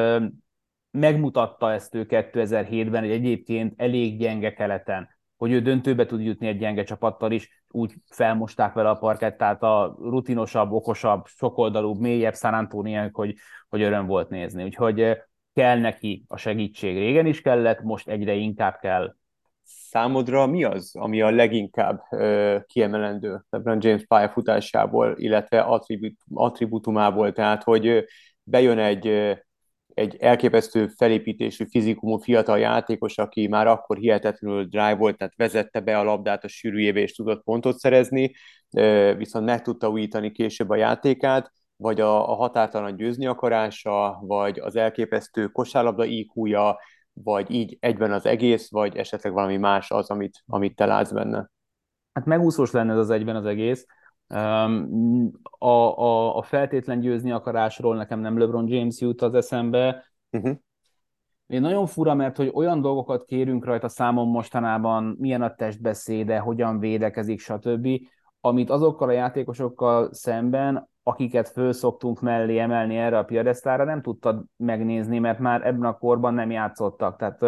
megmutatta ezt ő 2007-ben, hogy egyébként elég gyenge keleten, hogy ő döntőbe tud jutni egy gyenge csapattal is, úgy felmosták vele a parkettát a rutinosabb, okosabb, sokoldalúbb, mélyebb San Antonio, hogy, hogy öröm volt nézni. Úgyhogy kell neki a segítség. Régen is kellett, most egyre inkább kell. Számodra mi az, ami a leginkább uh, kiemelendő LeBron James pályafutásából, illetve attribut, attributumából, tehát hogy bejön egy, egy elképesztő felépítésű, fizikumú fiatal játékos, aki már akkor hihetetlenül drive volt, tehát vezette be a labdát a sűrűjébe és tudott pontot szerezni, viszont meg tudta újítani később a játékát, vagy a, a határtalan győzni akarása, vagy az elképesztő kosárlabda iq vagy így egyben az egész, vagy esetleg valami más az, amit, amit te látsz benne? Hát megúszós lenne ez az egyben az egész. A, a, a feltétlen győzni akarásról nekem nem LeBron James jut az eszembe. Uh-huh. Én nagyon fura, mert hogy olyan dolgokat kérünk rajta számon mostanában, milyen a testbeszéde, hogyan védekezik, stb., amit azokkal a játékosokkal szemben, akiket föl szoktunk mellé emelni erre a piadesztára, nem tudtad megnézni, mert már ebben a korban nem játszottak. Tehát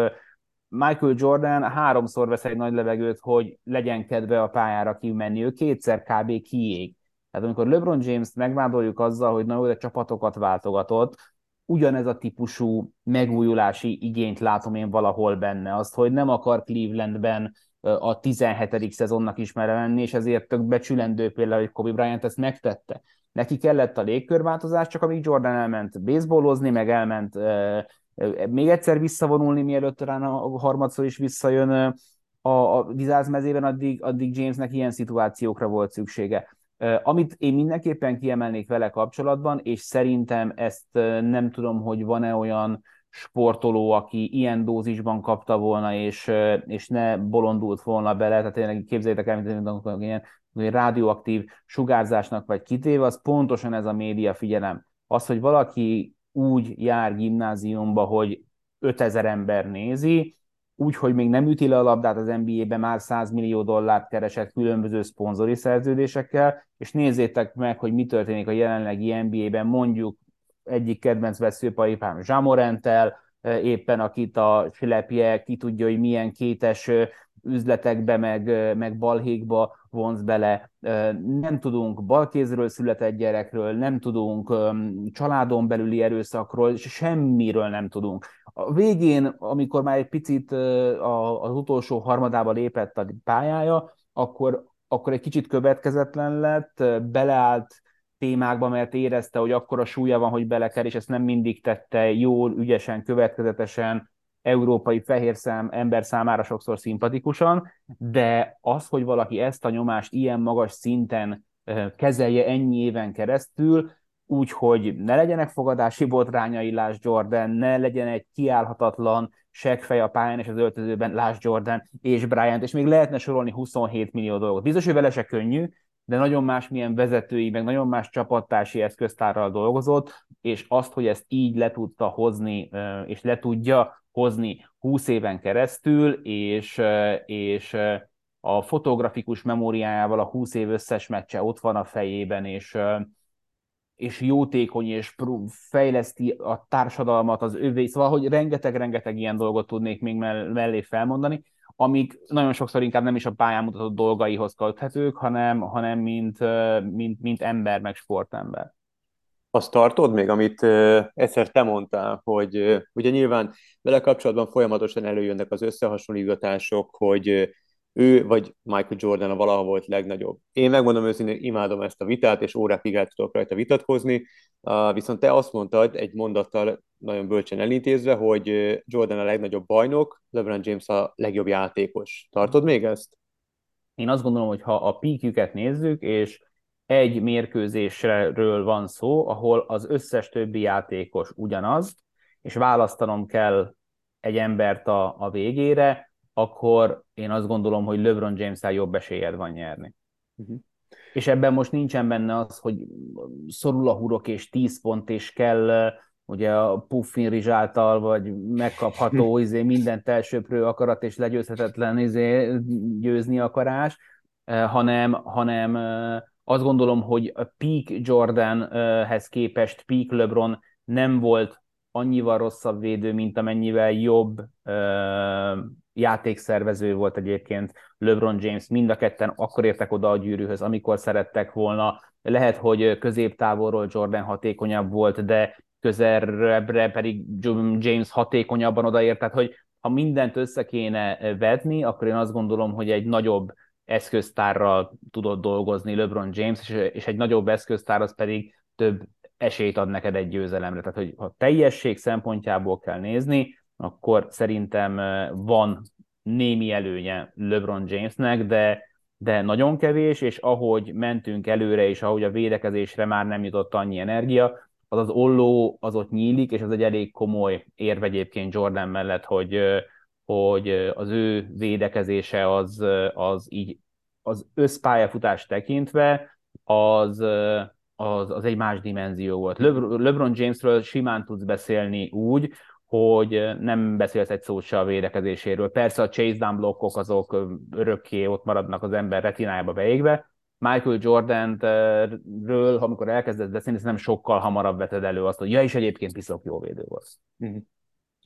Michael Jordan háromszor vesz egy nagy levegőt, hogy legyen kedve a pályára kimenni, ő kétszer kb. kiég. Tehát amikor LeBron James-t megvádoljuk azzal, hogy na jó, de csapatokat váltogatott, ugyanez a típusú megújulási igényt látom én valahol benne. Azt, hogy nem akar Clevelandben a 17. szezonnak is mere lenni, és ezért tök becsülendő például, hogy Kobe Bryant ezt megtette. Neki kellett a légkörváltozás, csak amíg Jordan elment baseballozni, meg elment még egyszer visszavonulni, mielőtt talán a harmadszor is visszajön a, a vizázmezében, addig, addig Jamesnek ilyen szituációkra volt szüksége. Amit én mindenképpen kiemelnék vele kapcsolatban, és szerintem ezt nem tudom, hogy van-e olyan sportoló, aki ilyen dózisban kapta volna, és, és ne bolondult volna bele, tehát tényleg képzeljétek el, mint ilyen rádióaktív sugárzásnak vagy kitéve, az pontosan ez a média figyelem. Az, hogy valaki úgy jár gimnáziumba, hogy 5000 ember nézi, úgy, hogy még nem üti le a labdát az NBA-be, már 100 millió dollárt keresett különböző szponzori szerződésekkel, és nézzétek meg, hogy mi történik a jelenlegi NBA-ben, mondjuk egyik kedvenc veszőparipám Zsamorentel, éppen akit a silepje, ki tudja, hogy milyen kétes üzletekbe, meg, meg balhékba vonz bele. Nem tudunk balkézről született gyerekről, nem tudunk családon belüli erőszakról, semmiről nem tudunk. A végén, amikor már egy picit az utolsó harmadába lépett a pályája, akkor, akkor egy kicsit következetlen lett, beleállt témákba, mert érezte, hogy akkora súlya van, hogy beleker, és ezt nem mindig tette jól, ügyesen, következetesen, európai fehér szám, ember számára sokszor szimpatikusan, de az, hogy valaki ezt a nyomást ilyen magas szinten kezelje ennyi éven keresztül, úgy, hogy ne legyenek fogadási botrányai, Lás Jordan, ne legyen egy kiállhatatlan seggfej a pályán és az öltözőben, Lás Jordan és Bryant, és még lehetne sorolni 27 millió dolgot. Biztos, hogy vele se könnyű, de nagyon más milyen vezetői, meg nagyon más csapattársi eszköztárral dolgozott, és azt, hogy ezt így le tudta hozni, és le tudja hozni 20 éven keresztül, és, és a fotografikus memóriájával a 20 év összes meccse ott van a fejében, és, és jótékony, és fejleszti a társadalmat, az övé, szóval, hogy rengeteg-rengeteg ilyen dolgot tudnék még mellé felmondani, amik nagyon sokszor inkább nem is a pályán mutatott dolgaihoz köthetők, hanem, hanem mint, mint, mint ember, meg sportember. Azt tartod még, amit egyszer te mondtál, hogy ugye nyilván vele kapcsolatban folyamatosan előjönnek az összehasonlítgatások, hogy ő vagy Michael Jordan a valaha volt legnagyobb. Én megmondom őszintén, imádom ezt a vitát, és órákig el tudok rajta vitatkozni, viszont te azt mondtad egy mondattal nagyon bölcsen elintézve, hogy Jordan a legnagyobb bajnok, LeBron James a legjobb játékos. Tartod még ezt? Én azt gondolom, hogy ha a píkjüket nézzük, és egy mérkőzésről van szó, ahol az összes többi játékos ugyanaz, és választanom kell egy embert a, a végére, akkor én azt gondolom, hogy LeBron james jobb esélyed van nyerni. Uh-huh. És ebben most nincsen benne az, hogy szorul a hurok és 10 pont, és kell ugye a Puffin Rizs által, vagy megkapható [LAUGHS] izé, mindent elsőprő akarat és legyőzhetetlen izé, győzni akarás, hanem, hanem azt gondolom, hogy a peak Jordanhez képest peak LeBron nem volt annyival rosszabb védő, mint amennyivel jobb játékszervező volt egyébként LeBron James. Mind a ketten akkor értek oda a gyűrűhöz, amikor szerettek volna. Lehet, hogy középtávolról Jordan hatékonyabb volt, de közelebbre pedig James hatékonyabban odaért. Tehát, hogy ha mindent össze kéne vedni, akkor én azt gondolom, hogy egy nagyobb eszköztárral tudott dolgozni LeBron James, és egy nagyobb eszköztár az pedig több esélyt ad neked egy győzelemre. Tehát, hogy ha teljesség szempontjából kell nézni, akkor szerintem van némi előnye LeBron Jamesnek, de, de nagyon kevés, és ahogy mentünk előre, és ahogy a védekezésre már nem jutott annyi energia, az az olló az ott nyílik, és az egy elég komoly érve egyébként Jordan mellett, hogy, hogy az ő védekezése az, az így az összpályafutás tekintve az, az, az egy más dimenzió volt. LeBron Jamesről simán tudsz beszélni úgy, hogy nem beszélsz egy szót se a védekezéséről. Persze a chase down blokkok azok örökké ott maradnak az ember retinájába beégve, Michael Jordan-ről, amikor elkezdett beszélni, nem sokkal hamarabb veted elő azt, hogy ja, is egyébként piszok jó védő volt.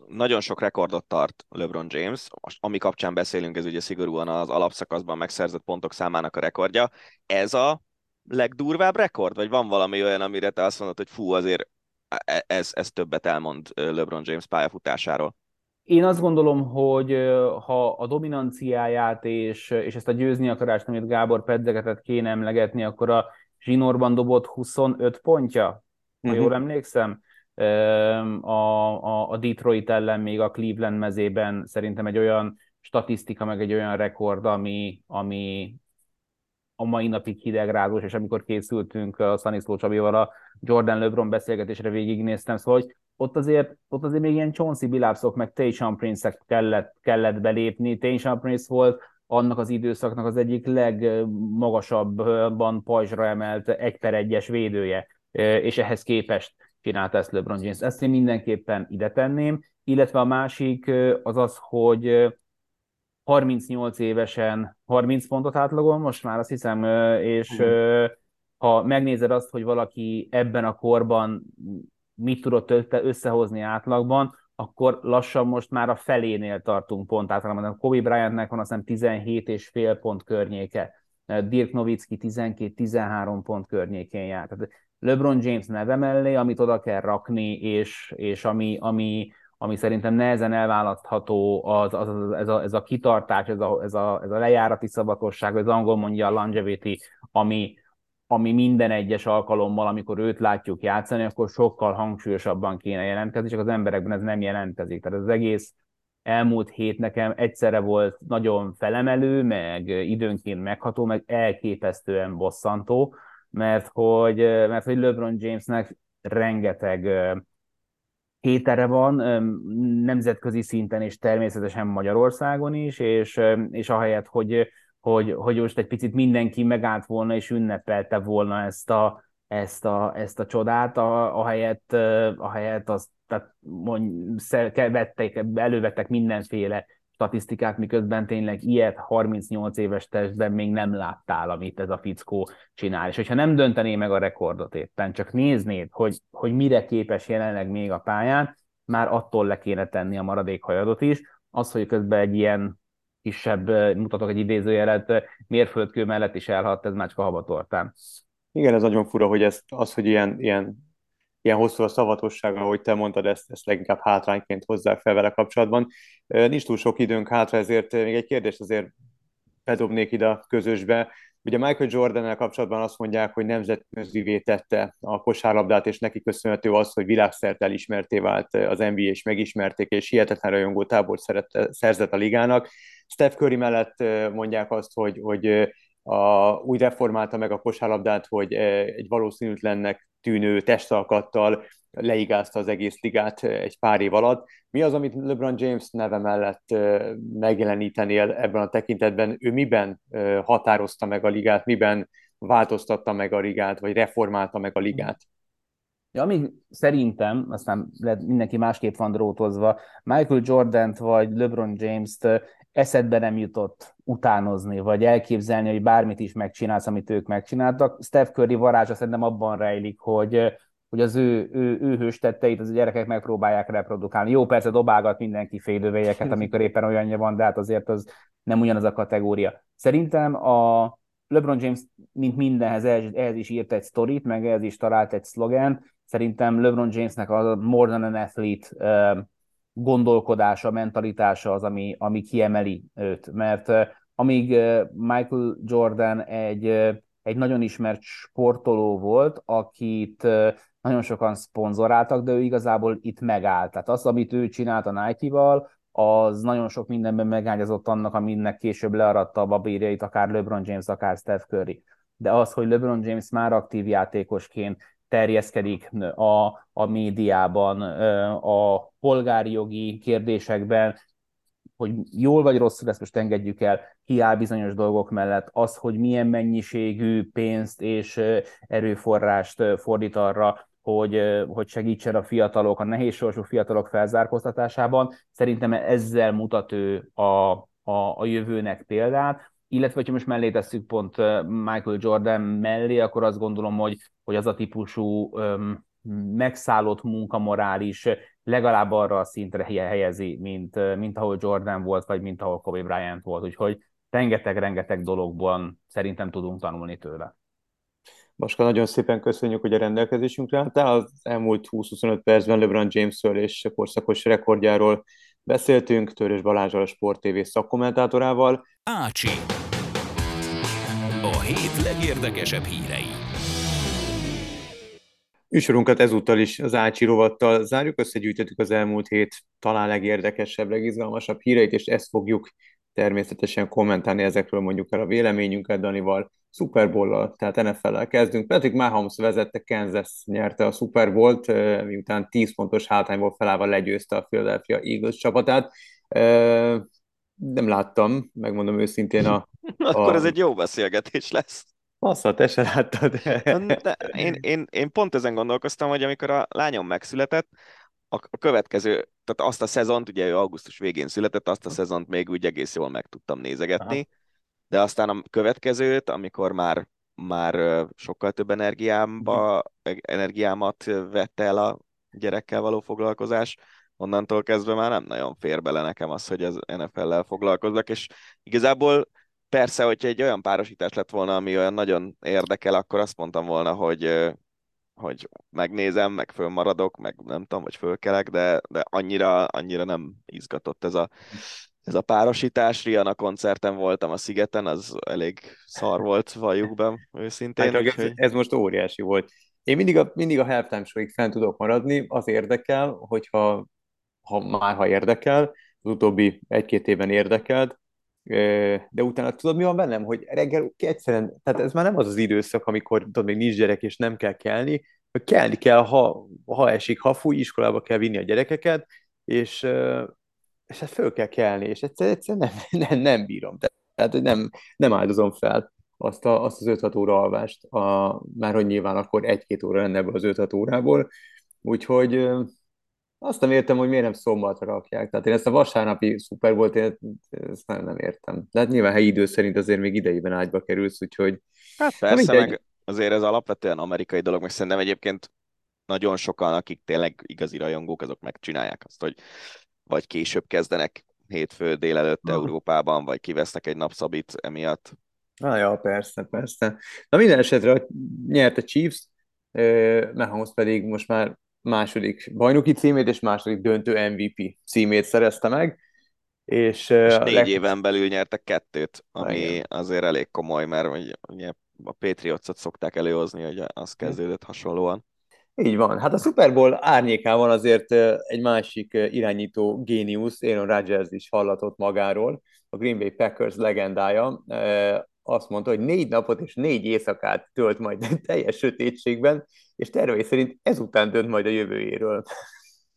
Nagyon sok rekordot tart LeBron James, most ami kapcsán beszélünk, ez ugye szigorúan az alapszakaszban megszerzett pontok számának a rekordja. Ez a legdurvább rekord, vagy van valami olyan, amire te azt mondod, hogy fú, azért e, ez, ez többet elmond LeBron James pályafutásáról? Én azt gondolom, hogy ha a dominanciáját és, és ezt a győzni akarást, amit Gábor pedzegetett kéne emlegetni, akkor a zsinórban dobott 25 pontja, ha uh-huh. jól emlékszem. A, a, a Detroit ellen még a Cleveland mezében szerintem egy olyan statisztika, meg egy olyan rekord, ami, ami a mai napig hidegrázós, és amikor készültünk a Szaniszló Csabival a Jordan LeBron beszélgetésre végignéztem, szóval hogy ott azért, ott azért még ilyen Chauncey Billups-ok, meg Tayshaun prince kellett, kellett belépni. Tayshaun Prince volt annak az időszaknak az egyik legmagasabban pajzsra emelt egy per egyes védője, és ehhez képest csinálta ezt LeBron James. Ezt én mindenképpen ide tenném, illetve a másik az az, hogy 38 évesen 30 pontot átlagol most már, azt hiszem, és ha megnézed azt, hogy valaki ebben a korban mit tudott összehozni átlagban, akkor lassan most már a felénél tartunk pont általában. A Kobe Bryantnek van azt hiszem 17 és fél pont környéke, Dirk Nowitzki 12-13 pont környékén jár. Tehát LeBron James neve mellé, amit oda kell rakni, és, és ami, ami, ami szerintem nehezen elválasztható, az, az, az, ez, a, ez a kitartás, ez a, ez, a, ez a lejárati szabatosság, az angol mondja a longevity, ami, ami minden egyes alkalommal, amikor őt látjuk játszani, akkor sokkal hangsúlyosabban kéne jelentkezni, csak az emberekben ez nem jelentkezik. Tehát az egész elmúlt hét nekem egyszerre volt nagyon felemelő, meg időnként megható, meg elképesztően bosszantó, mert hogy, mert hogy LeBron Jamesnek rengeteg hétere van nemzetközi szinten és természetesen Magyarországon is, és, és ahelyett, hogy hogy, hogy most egy picit mindenki megállt volna és ünnepelte volna ezt a, ezt a, ezt a csodát, a, ahelyett, ahelyett azt, tehát mond, vettek, elővettek mindenféle statisztikát, miközben tényleg ilyet 38 éves testben még nem láttál, amit ez a fickó csinál. És hogyha nem döntené meg a rekordot éppen, csak néznéd, hogy, hogy mire képes jelenleg még a pályán, már attól le kéne tenni a maradék hajadot is. Az, hogy közben egy ilyen kisebb, mutatok egy idézőjelet, mérföldkő mellett is elhadt, ez Mácska habatortán. Igen, ez nagyon fura, hogy ez, az, hogy ilyen, ilyen, ilyen hosszú a szavatosság, ahogy te mondtad, ezt, ezt leginkább hátrányként hozzá fel vele kapcsolatban. Nincs túl sok időnk hátra, ezért még egy kérdést azért bedobnék ide a közösbe. Ugye Michael jordan kapcsolatban azt mondják, hogy nemzetközivé tette a kosárlabdát, és neki köszönhető az, hogy világszerte elismerté vált az NBA, és megismerték, és hihetetlen rajongó tábor szerzett a ligának. Steph Curry mellett mondják azt, hogy, hogy a, úgy reformálta meg a kosárlabdát, hogy egy valószínűtlennek tűnő testalkattal leigázta az egész ligát egy pár év alatt. Mi az, amit LeBron James neve mellett megjelenítenél ebben a tekintetben? Ő miben határozta meg a ligát, miben változtatta meg a ligát, vagy reformálta meg a ligát? Ja, ami szerintem, aztán lehet mindenki másképp van drótozva, Michael Jordan-t vagy LeBron James-t eszedbe nem jutott utánozni, vagy elképzelni, hogy bármit is megcsinálsz, amit ők megcsináltak. Steph Curry varázsa szerintem abban rejlik, hogy hogy az ő, ő, ő hős tetteit az a gyerekek megpróbálják reprodukálni. Jó, persze dobálgat mindenki félővejeket, [LAUGHS] amikor éppen olyanja van, de hát azért az nem ugyanaz a kategória. Szerintem a LeBron James, mint mindenhez, ehhez, is írt egy sztorit, meg ehhez is talált egy szlogent. Szerintem LeBron Jamesnek a more than an athlete gondolkodása, mentalitása az, ami, ami kiemeli őt. Mert amíg Michael Jordan egy, egy nagyon ismert sportoló volt, akit nagyon sokan szponzoráltak, de ő igazából itt megállt. Tehát az, amit ő csinált a Nike-val, az nagyon sok mindenben megágyazott annak, aminek később learatta a babírjait, akár LeBron James, akár Steph Curry. De az, hogy LeBron James már aktív játékosként terjeszkedik a, a médiában, a polgári jogi kérdésekben, hogy jól vagy rosszul, ezt most engedjük el, kiáll bizonyos dolgok mellett, az, hogy milyen mennyiségű pénzt és erőforrást fordít arra, hogy, hogy segítsen a fiatalok, a nehéz sorsú fiatalok felzárkóztatásában. Szerintem ezzel mutat ő a, a, a jövőnek példát, illetve ha most mellé tesszük pont Michael Jordan mellé, akkor azt gondolom, hogy, hogy az a típusú um, megszállott munkamorális legalább arra a szintre helyezi, mint, mint ahol Jordan volt, vagy mint ahol Kobe Bryant volt. Úgyhogy rengeteg-rengeteg dologban szerintem tudunk tanulni tőle. Baska, nagyon szépen köszönjük, hogy a rendelkezésünkre álltál. Az elmúlt 20-25 percben LeBron James-ről és korszakos rekordjáról beszéltünk, Törös Balázsral, a Sport TV szakkommentátorával. Ácsi. A hét legérdekesebb hírei. Műsorunkat ezúttal is az Ácsi rovattal zárjuk, összegyűjtettük az elmúlt hét talán legérdekesebb, legizgalmasabb híreit, és ezt fogjuk természetesen kommentálni ezekről mondjuk el a véleményünket Danival, Super Bowl-lal, tehát NFL-lel kezdünk. Patrick Mahomes vezette, Kansas nyerte a Super Bowl-t, miután 10 pontos hátrányból felállva legyőzte a Philadelphia Eagles csapatát. Nem láttam, megmondom őszintén a... [LAUGHS] Akkor a... ez egy jó beszélgetés lesz. Assza, te se láttad. [LAUGHS] De én, én, én pont ezen gondolkoztam, hogy amikor a lányom megszületett, a, a következő, tehát azt a szezont, ugye ő augusztus végén született, azt a szezont még úgy egész jól meg tudtam nézegetni, Aha. De aztán a következőt, amikor már már sokkal több energiámba, energiámat vette el a gyerekkel való foglalkozás, onnantól kezdve már nem nagyon fér bele nekem az, hogy az NFL-lel foglalkozzak, és igazából persze, hogyha egy olyan párosítás lett volna, ami olyan nagyon érdekel, akkor azt mondtam volna, hogy hogy megnézem, meg fölmaradok, meg nem tudom, hogy fölkelek, de, de annyira, annyira nem izgatott ez a, ez a párosítás. Rihanna koncerten voltam a Szigeten, az elég szar volt, valljuk be, őszintén. Hát, úgyhogy... ez, ez, most óriási volt. Én mindig a, mindig a halftime show fent tudok maradni, az érdekel, hogyha ha már ha érdekel, az utóbbi egy-két évben érdekelt, de utána tudod, mi van bennem, hogy reggel egyszerűen, tehát ez már nem az az időszak, amikor tudod, még nincs gyerek, és nem kell kelni, hogy kelni kell, ha, ha esik, ha fúj, iskolába kell vinni a gyerekeket, és, és hát föl kell kelni, és egyszerűen, egyszerűen nem, [LAUGHS] nem, nem bírom. Tehát, hogy nem, nem áldozom fel azt, a, azt az 5-6 óra alvást, a, már hogy nyilván akkor egy-két óra lenne ebből az 5-6 órából, úgyhogy azt nem értem, hogy miért nem szombatra rakják. Tehát én ezt a vasárnapi szuper volt, én ezt nem, nem értem. De hát nyilván helyi idő szerint azért még idejében ágyba kerülsz, úgyhogy... Hát persze, meg azért ez alapvetően amerikai dolog, meg szerintem egyébként nagyon sokan, akik tényleg igazi rajongók, azok megcsinálják azt, hogy vagy később kezdenek hétfő délelőtt ah. Európában, vagy kivesznek egy napszabit emiatt. Ah, ja, persze, persze. Na minden esetre nyert a Chiefs, Mahomes pedig most már második bajnoki címét és második döntő MVP címét szerezte meg. És, és négy leg... éven belül nyertek kettőt, ami Igen. azért elég komoly, mert ugye a Patriotsot szokták előhozni, hogy az kezdődött hasonlóan. Így van. Hát a Super Bowl árnyékában azért egy másik irányító géniusz, Aaron Rodgers is hallatott magáról, a Green Bay Packers legendája, azt mondta, hogy négy napot és négy éjszakát tölt majd [LAUGHS] teljes sötétségben, és tervei szerint ezután dönt majd a jövőjéről.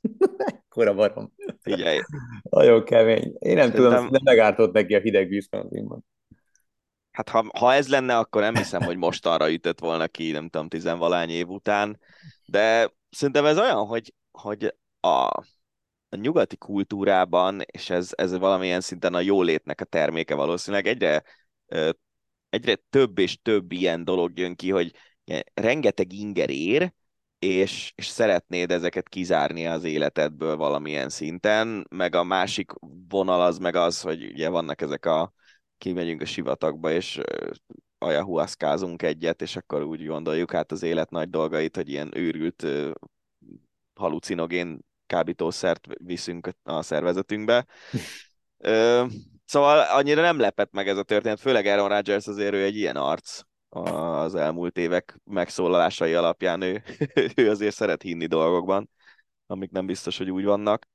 [LAUGHS] Ekkora barom. Figyelj. Nagyon kemény. Én nem Szerintem... tudom, de megártott neki a hideg Wisconsinban. Hát ha, ha ez lenne, akkor nem hiszem, hogy most arra ütött volna ki, nem tudom, tizenvalány év után, de szerintem ez olyan, hogy, hogy a, a nyugati kultúrában, és ez, ez valamilyen szinten a jólétnek a terméke valószínűleg egyre egyre több és több ilyen dolog jön ki, hogy rengeteg inger ér, és, és szeretnéd ezeket kizárni az életedből valamilyen szinten, meg a másik vonal az meg az, hogy ugye vannak ezek a kimegyünk a sivatagba, és ajahuaszkázunk egyet, és akkor úgy gondoljuk hát az élet nagy dolgait, hogy ilyen őrült halucinogén kábítószert viszünk a szervezetünkbe. [LAUGHS] Szóval annyira nem lepett meg ez a történet, főleg Aaron Rodgers azért ő egy ilyen arc az elmúlt évek megszólalásai alapján ő, [LAUGHS] ő azért szeret hinni dolgokban, amik nem biztos, hogy úgy vannak.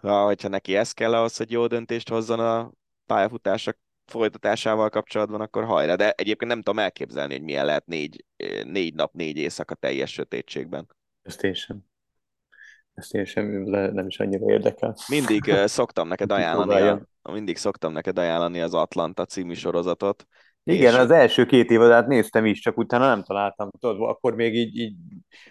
Ha, hogyha neki ez kell ahhoz, hogy jó döntést hozzon a pályafutása folytatásával kapcsolatban, akkor hajrá. De egyébként nem tudom elképzelni, hogy milyen lehet négy, négy nap, négy éjszaka teljes sötétségben. Ezt én sem. Ezt én sem, nem is annyira érdekel. Mindig szoktam neked ajánlani a, mindig szoktam neked ajánlani az Atlanta című sorozatot. Igen, és... az első két évadát néztem is, csak utána nem találtam. Tudod, akkor még így, így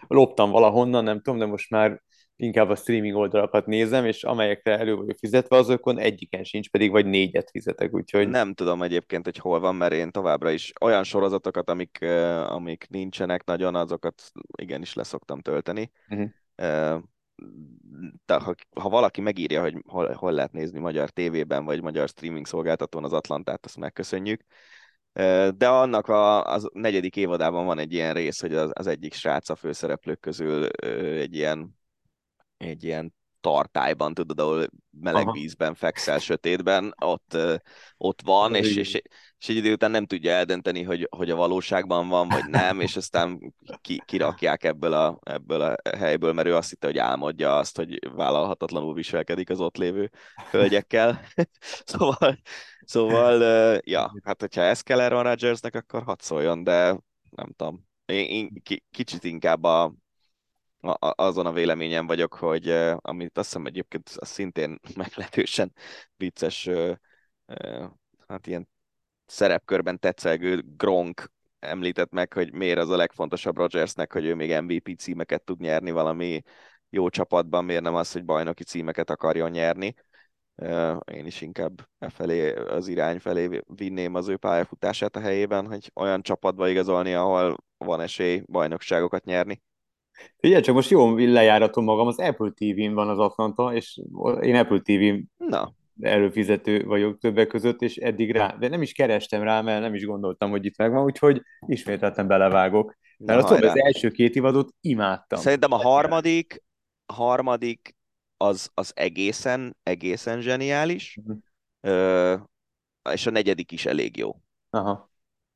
loptam valahonnan, nem tudom, de most már inkább a streaming oldalakat nézem, és amelyekre elő vagyok fizetve, azokon egyiken sincs, pedig vagy négyet fizetek, úgyhogy... Nem tudom egyébként, hogy hol van, mert én továbbra is olyan sorozatokat, amik, amik nincsenek nagyon, azokat igenis leszoktam tölteni. Uh-huh. De ha, ha valaki megírja, hogy hol, hol lehet nézni magyar tévében, vagy magyar streaming szolgáltatón az Atlantát, azt megköszönjük. De annak a, az negyedik évadában van egy ilyen rész, hogy az, az egyik srác a főszereplők közül egy ilyen egy ilyen tartályban, tudod, ahol meleg Aha. vízben fekszel, sötétben, ott, ott van, és, és, és egy idő után nem tudja eldönteni, hogy, hogy a valóságban van, vagy nem, és aztán ki, kirakják ebből a, ebből a helyből, mert ő azt hitte, hogy álmodja azt, hogy vállalhatatlanul viselkedik az ott lévő hölgyekkel. [LAUGHS] szóval, szóval, ja, hát hogyha ez kell Aaron Rodgersnek, akkor hadd szóljon, de nem tudom. Én, én kicsit inkább a, azon a véleményen vagyok, hogy amit azt hiszem egyébként az szintén [LAUGHS] meglehetősen vicces, hát ilyen szerepkörben tetszelgő Gronk említett meg, hogy miért az a legfontosabb Rodgersnek, hogy ő még MVP címeket tud nyerni valami jó csapatban, miért nem az, hogy bajnoki címeket akarjon nyerni. Én is inkább e felé, az irány felé vinném az ő pályafutását a helyében, hogy olyan csapatba igazolni, ahol van esély bajnokságokat nyerni. Figyelj, csak most jó lejáratom magam, az Apple TV-n van az Atlanta, és én Apple TV Na. előfizető vagyok többek között, és eddig rá, de nem is kerestem rá, mert nem is gondoltam, hogy itt megvan, úgyhogy ismételten belevágok. Mert Na, az, az első két évadot imádtam. Szerintem a harmadik, harmadik az, az egészen, egészen zseniális, uh-huh. Ö, és a negyedik is elég jó. Aha,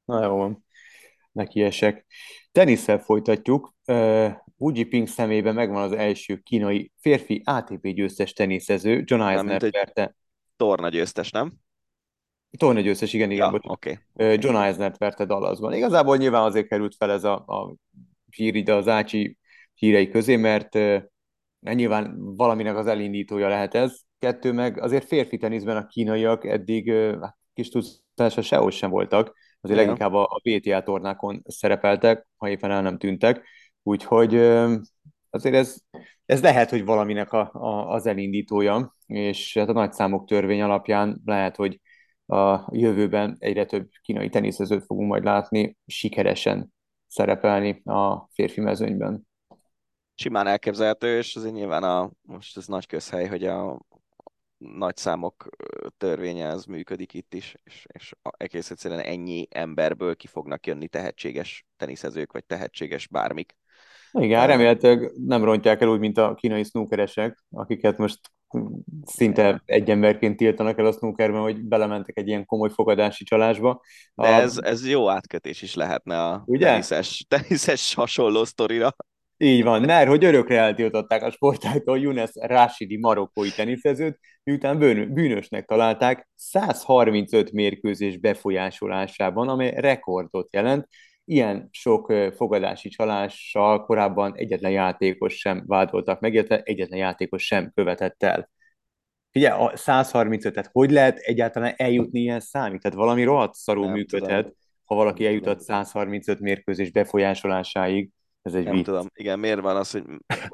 na jó van nekiesek. Tenisszel folytatjuk. Wu Jiping szemében megvan az első kínai férfi ATP győztes teniszező, John Eisner verte. Torna győztes, nem? Torna győztes, igen, igen. Ja, okay. John eisner verte Dallasban. Igazából nyilván azért került fel ez a, a hír ide az Ácsi hírei közé, mert uh, nyilván valaminek az elindítója lehet ez. Kettő meg azért férfi teniszben a kínaiak eddig uh, kis tudtása sehol sem voltak azért Igen. leginkább a, VTA tornákon szerepeltek, ha éppen el nem tűntek, úgyhogy azért ez, ez lehet, hogy valaminek a, a, az elindítója, és hát a nagyszámok törvény alapján lehet, hogy a jövőben egyre több kínai teniszezőt fogunk majd látni sikeresen szerepelni a férfi mezőnyben. Simán elképzelhető, és azért nyilván a, most ez nagy közhely, hogy a nagy számok törvénye az működik itt is, és, és egész egyszerűen ennyi emberből ki fognak jönni tehetséges teniszezők, vagy tehetséges bármik. Igen, remélhetőleg nem rontják el úgy, mint a kínai snookeresek, akiket most szinte egy emberként tiltanak el a snookerben, hogy belementek egy ilyen komoly fogadási csalásba. De a... ez, ez jó átkötés is lehetne a Ugye? teniszes, teniszes hasonló sztorira. Így van, mert hogy örökre eltiltották a sportáktól Younes Rashidi marokkói teniszezőt, miután bűnösnek találták 135 mérkőzés befolyásolásában, amely rekordot jelent. Ilyen sok fogadási csalással korábban egyetlen játékos sem vádoltak meg, illetve egyetlen játékos sem követett el. Figyelj, a 135, tehát hogy lehet egyáltalán eljutni ilyen számig? Tehát valami rohadt szarul működhet, tudom. ha valaki eljutott 135 mérkőzés befolyásolásáig ez egy nem vicc. tudom, igen, miért van az, hogy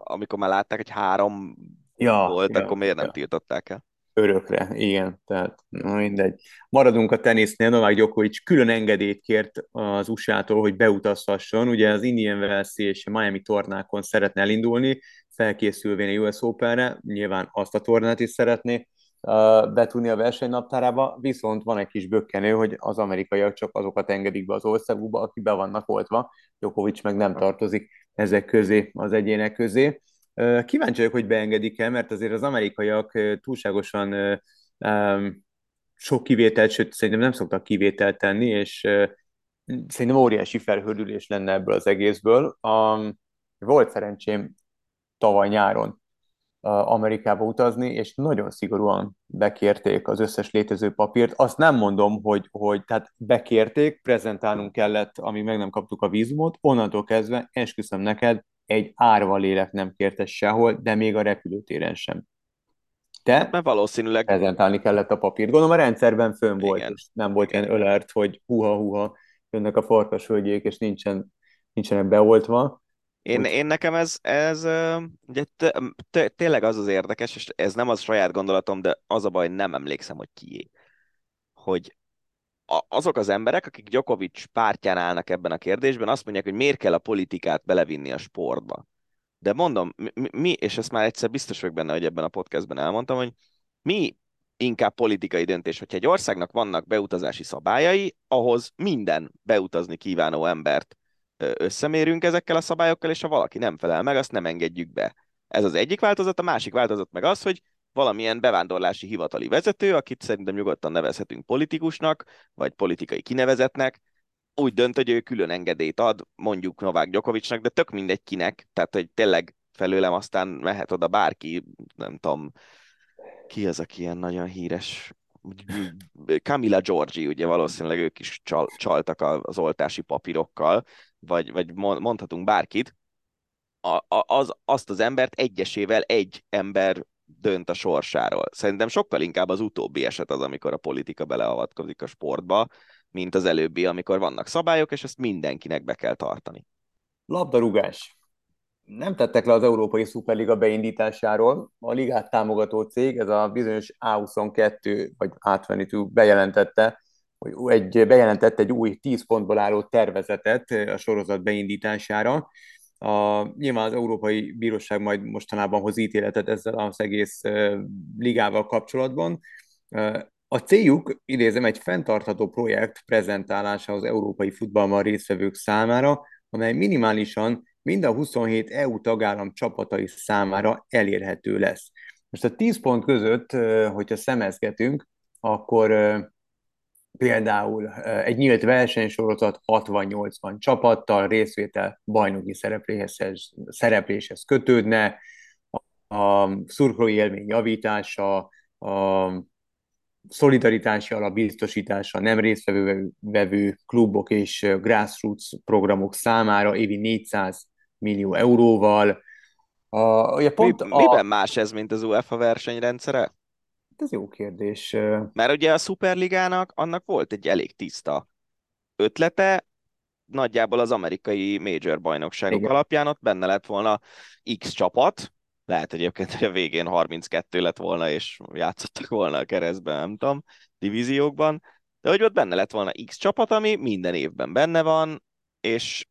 amikor már látták, hogy három ja, volt, ja, akkor miért nem ja. tiltották el? Örökre, igen, tehát na mindegy. Maradunk a tenisznél, Novák Djokovic külön engedélyt kért az USA-tól, hogy beutazhasson, ugye az Indian Wells és Miami tornákon szeretne elindulni, felkészülvén a US Open-re, nyilván azt a tornát is szeretné betudni a versenynaptárába, viszont van egy kis bökkenő, hogy az amerikaiak csak azokat engedik be az országukba, akik be vannak oltva, Djokovic meg nem tartozik ezek közé, az egyének közé. Kíváncsi vagyok, hogy beengedik-e, mert azért az amerikaiak túlságosan sok kivételt, sőt szerintem nem szoktak kivételt tenni, és szerintem óriási felhördülés lenne ebből az egészből. Volt szerencsém tavaly nyáron Amerikába utazni, és nagyon szigorúan bekérték az összes létező papírt. Azt nem mondom, hogy, hogy tehát bekérték, prezentálnunk kellett, amíg meg nem kaptuk a vízumot, onnantól kezdve, esküszöm neked, egy árva lélek nem kérte sehol, de még a repülőtéren sem. De hát, mert valószínűleg prezentálni kellett a papírt. Gondolom a rendszerben fönn volt, Igen. és nem volt ilyen ölert, hogy huha-huha, jönnek a farkasvölgyék, és nincsen, nincsenek beoltva Én, Úgy. én nekem ez, ez ugye t- t- tényleg az az érdekes, és ez nem az saját gondolatom, de az a baj, nem emlékszem, hogy kié. Hogy azok az emberek, akik Djokovic pártján állnak ebben a kérdésben, azt mondják, hogy miért kell a politikát belevinni a sportba. De mondom, mi, mi, és ezt már egyszer biztos vagyok benne, hogy ebben a podcastben elmondtam, hogy mi inkább politikai döntés, hogyha egy országnak vannak beutazási szabályai, ahhoz minden beutazni kívánó embert összemérünk ezekkel a szabályokkal, és ha valaki nem felel meg, azt nem engedjük be. Ez az egyik változat, a másik változat meg az, hogy valamilyen bevándorlási hivatali vezető, akit szerintem nyugodtan nevezhetünk politikusnak, vagy politikai kinevezetnek, úgy dönt, hogy ő külön engedélyt ad, mondjuk Novák Gyokovicsnak, de tök mindegy kinek, tehát hogy tényleg felőlem aztán mehet oda bárki, nem tudom, ki az, aki ilyen nagyon híres, Camilla Giorgi, ugye valószínűleg ők is csal, csaltak az oltási papírokkal, vagy, vagy mondhatunk bárkit, a, az, azt az embert egyesével egy ember dönt a sorsáról. Szerintem sokkal inkább az utóbbi eset az, amikor a politika beleavatkozik a sportba, mint az előbbi, amikor vannak szabályok, és ezt mindenkinek be kell tartani. Labdarúgás. Nem tettek le az Európai Szuperliga beindításáról. A ligát támogató cég, ez a bizonyos A22 vagy A22 bejelentette, hogy egy, bejelentette egy új 10 pontból álló tervezetet a sorozat beindítására. A, nyilván az Európai Bíróság majd mostanában hoz ítéletet ezzel az egész ligával kapcsolatban. A céljuk, idézem, egy fenntartható projekt prezentálása az európai futballban résztvevők számára, amely minimálisan mind a 27 EU tagállam csapatai számára elérhető lesz. Most a 10 pont között, hogyha szemezgetünk, akkor például egy nyílt versenysorozat 60-80 csapattal részvétel bajnoki szerepléshez, szerepléshez kötődne, a szurkolói élmény javítása, a szolidaritási alap biztosítása nem résztvevő klubok és grassroots programok számára évi 400 millió euróval. A, ugye pont Mi, a... Miben más ez, mint az UEFA versenyrendszere? Ez jó kérdés. Mert ugye a Superligának annak volt egy elég tiszta ötlete, nagyjából az amerikai major bajnokságok Igen. alapján ott benne lett volna X csapat, lehet egyébként, hogy a végén 32 lett volna, és játszottak volna a keresztben, nem tudom, divíziókban, de hogy ott benne lett volna X csapat, ami minden évben benne van, és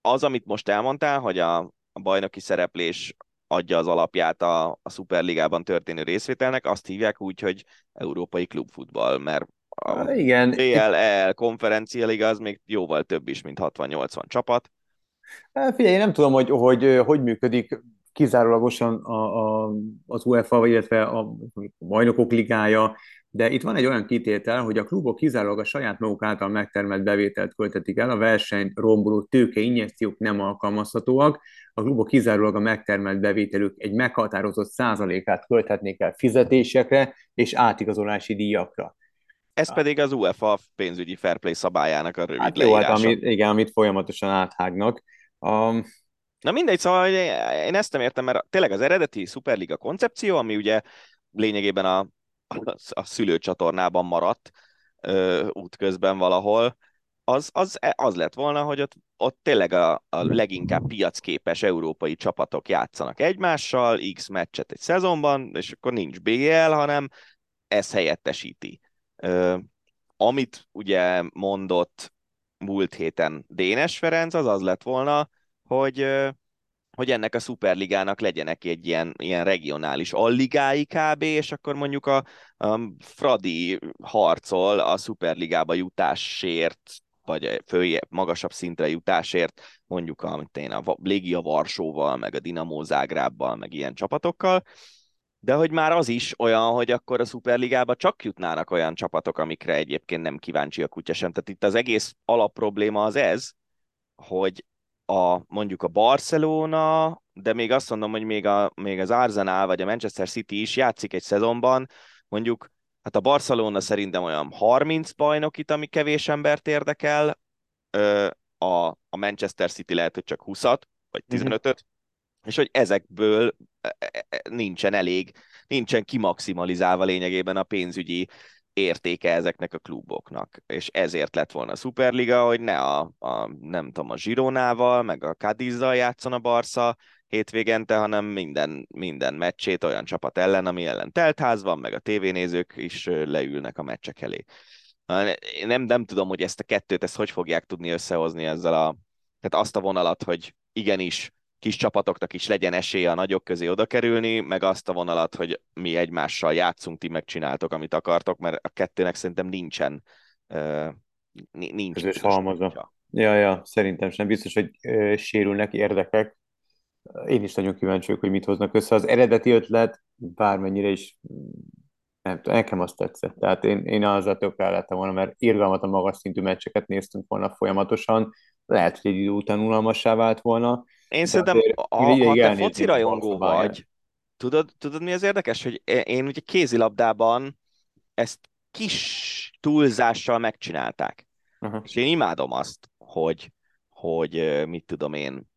az, amit most elmondtál, hogy a, a bajnoki szereplés adja az alapját a, a Superligában történő részvételnek, azt hívják úgy, hogy európai klubfutball, mert a Igen. BLL konferencia liga az még jóval több is, mint 60-80 csapat. Figyelj, én nem tudom, hogy hogy, hogy működik kizárólagosan a, a, az UEFA, illetve a bajnokok ligája, de itt van egy olyan kitétel, hogy a klubok kizárólag a saját maguk által megtermelt bevételt költetik el, a verseny romboló tőke injekciók nem alkalmazhatóak, a klubok kizárólag a megtermelt bevételük egy meghatározott százalékát költhetnék el fizetésekre és átigazolási díjakra. Ez pedig az UEFA pénzügyi fair play szabályának a rövid hát jó, hát amit, igen, amit folyamatosan áthágnak. Um, Na mindegy, szóval én ezt nem értem, mert tényleg az eredeti Superliga koncepció, ami ugye lényegében a, a, szülőcsatornában maradt útközben valahol, az, az, az lett volna, hogy ott, ott tényleg a, a leginkább piacképes európai csapatok játszanak egymással, X meccset egy szezonban, és akkor nincs BL, hanem ez helyettesíti. Ö, amit ugye mondott múlt héten Dénes Ferenc, az az lett volna, hogy, hogy ennek a szuperligának legyenek egy ilyen, ilyen regionális alligái kb, és akkor mondjuk a, a Fradi harcol a szuperligába jutásért, vagy följebb, magasabb szintre jutásért, mondjuk a, én, a Légia Varsóval, meg a Dinamo Zágrábbal, meg ilyen csapatokkal, de hogy már az is olyan, hogy akkor a Superligába csak jutnának olyan csapatok, amikre egyébként nem kíváncsi a kutya sem. Tehát itt az egész alapprobléma az ez, hogy a, mondjuk a Barcelona, de még azt mondom, hogy még, a, még az Arsenal vagy a Manchester City is játszik egy szezonban, mondjuk hát a Barcelona szerintem olyan 30 bajnokit, ami kevés embert érdekel, a, a Manchester City lehet, hogy csak 20-at, vagy 15-öt, mm-hmm. és hogy ezekből e, e, e, nincsen elég, nincsen kimaximalizálva lényegében a pénzügyi értéke ezeknek a kluboknak, és ezért lett volna a Superliga, hogy ne a, a nem tudom, a Gironával, meg a Cadizzal játszon a Barca hétvégente, hanem minden, minden meccsét olyan csapat ellen, ami ellen teltház van, meg a tévénézők is leülnek a meccsek elé. Nem, nem tudom, hogy ezt a kettőt, ezt hogy fogják tudni összehozni ezzel a, tehát azt a vonalat, hogy igenis kis csapatoknak is legyen esélye a nagyok közé oda kerülni, meg azt a vonalat, hogy mi egymással játszunk, ti megcsináltok, amit akartok, mert a kettőnek szerintem nincsen uh, nincs. Közös halmaza. Ja, ja, szerintem sem. Biztos, hogy uh, sérülnek érdekek. Én is nagyon kíváncsi vagyok, hogy mit hoznak össze. Az eredeti ötlet bármennyire is nem tudom, nekem azt tetszett. Tehát én, én azzal tökre lettem volna, mert irgalmatlan magas szintű meccseket néztünk volna folyamatosan. Lehet, hogy egy idő után unalmassá vált volna. Én szerintem, ha, ha te foci rajongó vagy, tudod, tudod, mi az érdekes, hogy én ugye kézilabdában ezt kis túlzással megcsinálták. Uh-huh. És én imádom azt, hogy, hogy mit tudom én,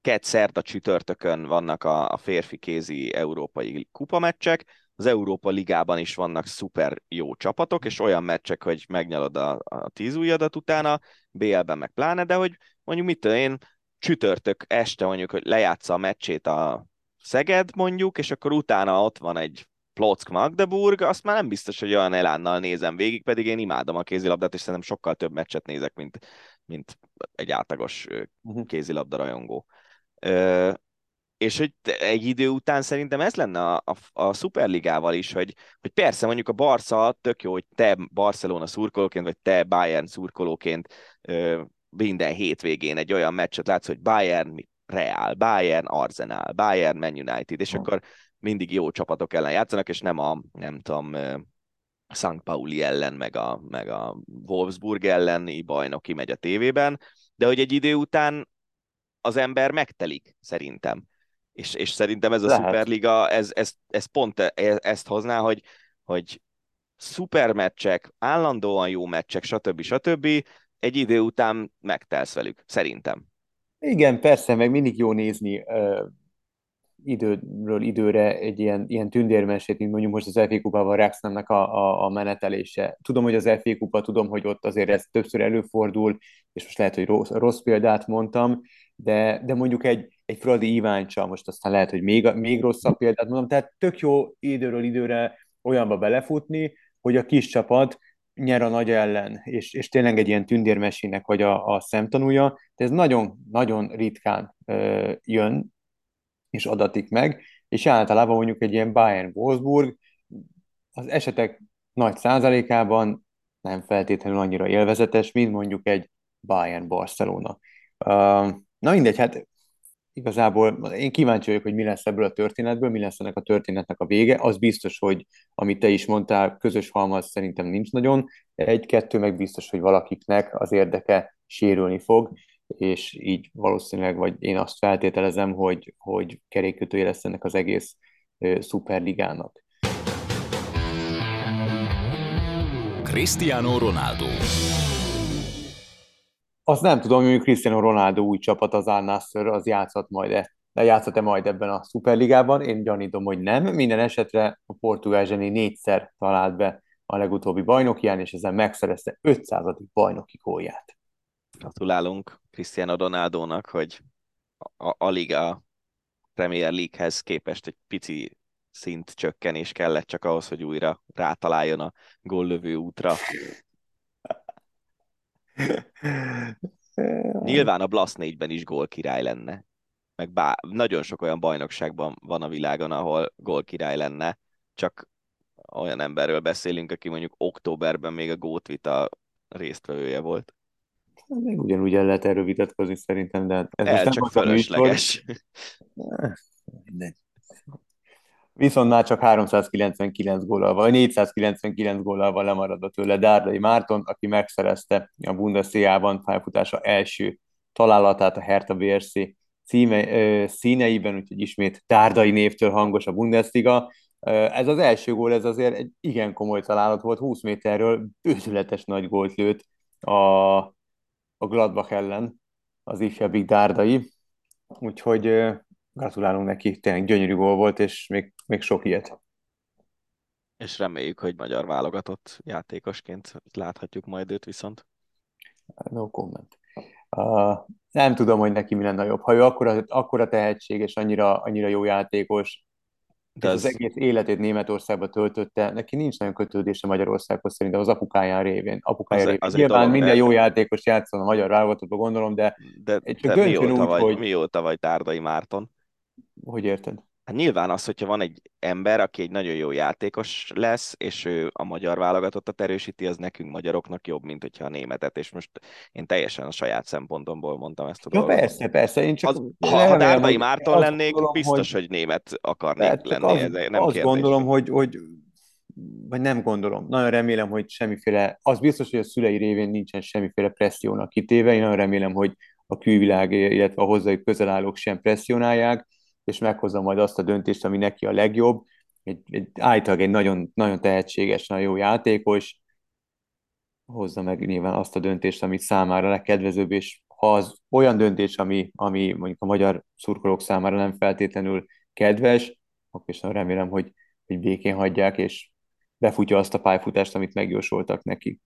kett a csütörtökön vannak a, a férfi kézi európai kupameccsek, az Európa Ligában is vannak szuper jó csapatok, és olyan meccsek, hogy megnyalod a, a tíz ujjadat utána, BL-ben meg pláne, de hogy mondjuk mit tudom én, csütörtök este mondjuk, hogy lejátsza a meccsét a Szeged mondjuk, és akkor utána ott van egy Plock Magdeburg, azt már nem biztos, hogy olyan elánnal nézem végig, pedig én imádom a kézilabdát, és szerintem sokkal több meccset nézek, mint, mint egy átlagos mhm. kézilabda rajongó. Ö, és hogy egy idő után szerintem ez lenne a, a, a Superligával is, hogy, hogy persze mondjuk a Barca tök jó, hogy te Barcelona szurkolóként, vagy te Bayern szurkolóként ö, minden hétvégén egy olyan meccset látsz, hogy Bayern Real, Bayern Arsenal, Bayern Man United, és akkor mindig jó csapatok ellen játszanak, és nem a, nem tudom, St. Pauli ellen, meg a, meg a Wolfsburg elleni bajnoki megy a tévében, de hogy egy idő után az ember megtelik, szerintem. És, és szerintem ez a Lehet. Superliga, ez, ez, ez pont e, ezt hozná, hogy, hogy szuper meccsek, állandóan jó meccsek, stb. stb. Egy idő után megtelsz velük, szerintem. Igen, persze, meg mindig jó nézni uh, időről időre egy ilyen, ilyen tündérmesét, mint mondjuk most az FA Kupával Rexnemnek a, a, a menetelése. Tudom, hogy az FA Kupa, tudom, hogy ott azért ez többször előfordul, és most lehet, hogy rossz, rossz példát mondtam, de, de mondjuk egy, egy Fradi Iváncsa, most aztán lehet, hogy még, még rosszabb példát mondom, tehát tök jó időről időre olyanba belefutni, hogy a kis csapat nyer a nagy ellen, és, és tényleg egy ilyen tündérmesének vagy a, a szemtanúja, de ez nagyon-nagyon ritkán ö, jön, és adatik meg, és általában mondjuk egy ilyen Bayern-Wolfsburg az esetek nagy százalékában nem feltétlenül annyira élvezetes, mint mondjuk egy Bayern-Barcelona. Uh, na mindegy, hát igazából én kíváncsi vagyok, hogy mi lesz ebből a történetből, mi lesz ennek a történetnek a vége. Az biztos, hogy amit te is mondtál, közös halmaz szerintem nincs nagyon. Egy-kettő meg biztos, hogy valakiknek az érdeke sérülni fog, és így valószínűleg, vagy én azt feltételezem, hogy, hogy kerékkötője lesz ennek az egész szuperligának. Cristiano Ronaldo azt nem tudom, hogy Cristiano Ronaldo új csapat, az Al Nassr, az játszott majd-e, de játszott-e majd ebben a szuperligában? Én gyanítom, hogy nem. Minden esetre a portugál zseni négyszer talált be a legutóbbi bajnokián, és ezzel megszerezte 500. bajnoki gólját. Gratulálunk Cristiano Ronaldónak, hogy a, a Liga Premier League-hez képest egy pici szint csökkenés kellett csak ahhoz, hogy újra rátaláljon a góllövő útra. [LAUGHS] Nyilván a Blast 4-ben is gól király lenne. Meg bá, nagyon sok olyan bajnokságban van a világon, ahol gól király lenne, csak olyan emberről beszélünk, aki mondjuk októberben még a Gótvita résztvevője volt. Még ugyanúgy el lehet erről vitatkozni szerintem, de ez El, csak fölösleges. [LAUGHS] Mindegy. Viszont már csak 399 góllal, vagy 499 góllal lemaradott tőle Dárdai Márton, aki megszerezte a Bundesliga-ban pályafutása első találatát a Hertha BRC címe, ö, színeiben, úgyhogy ismét Dárdai névtől hangos a Bundesliga. Ez az első gól, ez azért egy igen komoly találat volt, 20 méterről bőzületes nagy gólt lőtt a, a Gladbach ellen az ifjabbik Dárdai, úgyhogy gratulálunk neki, tényleg gyönyörű gól volt, és még, még sok ilyet. És reméljük, hogy magyar válogatott játékosként láthatjuk majd őt viszont. No comment. Uh, nem tudom, hogy neki mi lenne jobb. Ha ő akkora, akkora tehetség és annyira, annyira jó játékos, de az... az egész életét Németországba töltötte, neki nincs nagyon kötődése Magyarországhoz szerintem az apukáján révén. Apukája az, révén. Az Nyilván minden jó játékos játszol a magyar válogatottba, gondolom, de, de, csak de mióta, úgy, vagy, hogy... mióta vagy Tárdai Márton? Hogy érted? Hát nyilván az, hogyha van egy ember, aki egy nagyon jó játékos lesz, és ő a magyar válogatottat erősíti, az nekünk magyaroknak jobb, mint hogyha a németet, és most én teljesen a saját szempontomból mondtam ezt a ja, dolgot. Persze, persze, én csak... Az, ha, ha Dárdai Márton lennék, gondolom, biztos, hogy, hogy német akarnék lenni. Az, ez nem azt kérdés. gondolom, hogy, hogy vagy nem gondolom, nagyon remélem, hogy semmiféle, az biztos, hogy a szülei révén nincsen semmiféle pressziónak kitéve, én nagyon remélem, hogy a külvilág, illetve a hozzájuk közel állók sem presszionálják, és meghozza majd azt a döntést, ami neki a legjobb. Egy, egy általában egy nagyon, nagyon tehetséges, nagyon jó játékos, hozza meg nyilván azt a döntést, amit számára legkedvezőbb, és ha az olyan döntés, ami, ami mondjuk a magyar szurkolók számára nem feltétlenül kedves, akkor is remélem, hogy, hogy békén hagyják, és befutja azt a pályafutást, amit megjósoltak neki.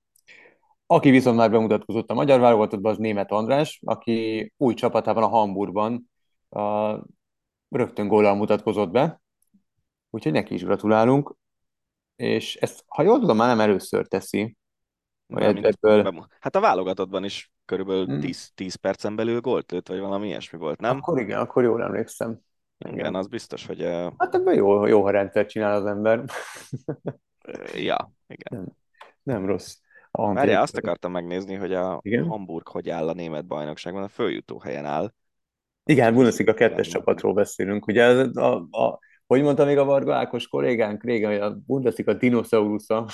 Aki viszont már bemutatkozott a magyar válogatottban, az német András, aki új csapatában a Hamburgban a rögtön góllal mutatkozott be, úgyhogy neki is gratulálunk, és ezt, ha jól tudom, már nem először teszi. Nem, ebből... Hát a válogatottban is körülbelül 10, 10 hmm. percen belül gólt lőtt, vagy valami ilyesmi volt, nem? Akkor igen, akkor jól emlékszem. Igen, igen az biztos, hogy... Uh... Hát ebben jó, jó, ha rendszer csinál az ember. ja, igen. Nem, nem rossz. Várjál, azt akartam megnézni, hogy a igen? Hamburg hogy áll a német bajnokságban, a följutó helyen áll. Igen, Bundesliga kettes csapatról beszélünk. Ugye a, a, hogy mondta még a Varga Ákos kollégánk régen, a Bundesliga dinoszaurusza.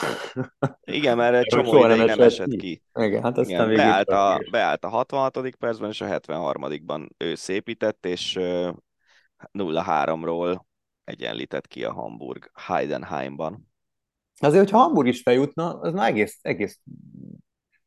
Igen, mert egy csomó ideig nem esett ki. ki. Igen, hát aztán Igen, beállt, a, beállt a 66. percben, és a 73-ban ő szépített, és 0-3-ról egyenlített ki a Hamburg Heidenheimban. Azért, hogyha Hamburg is feljutna, az már egész, egész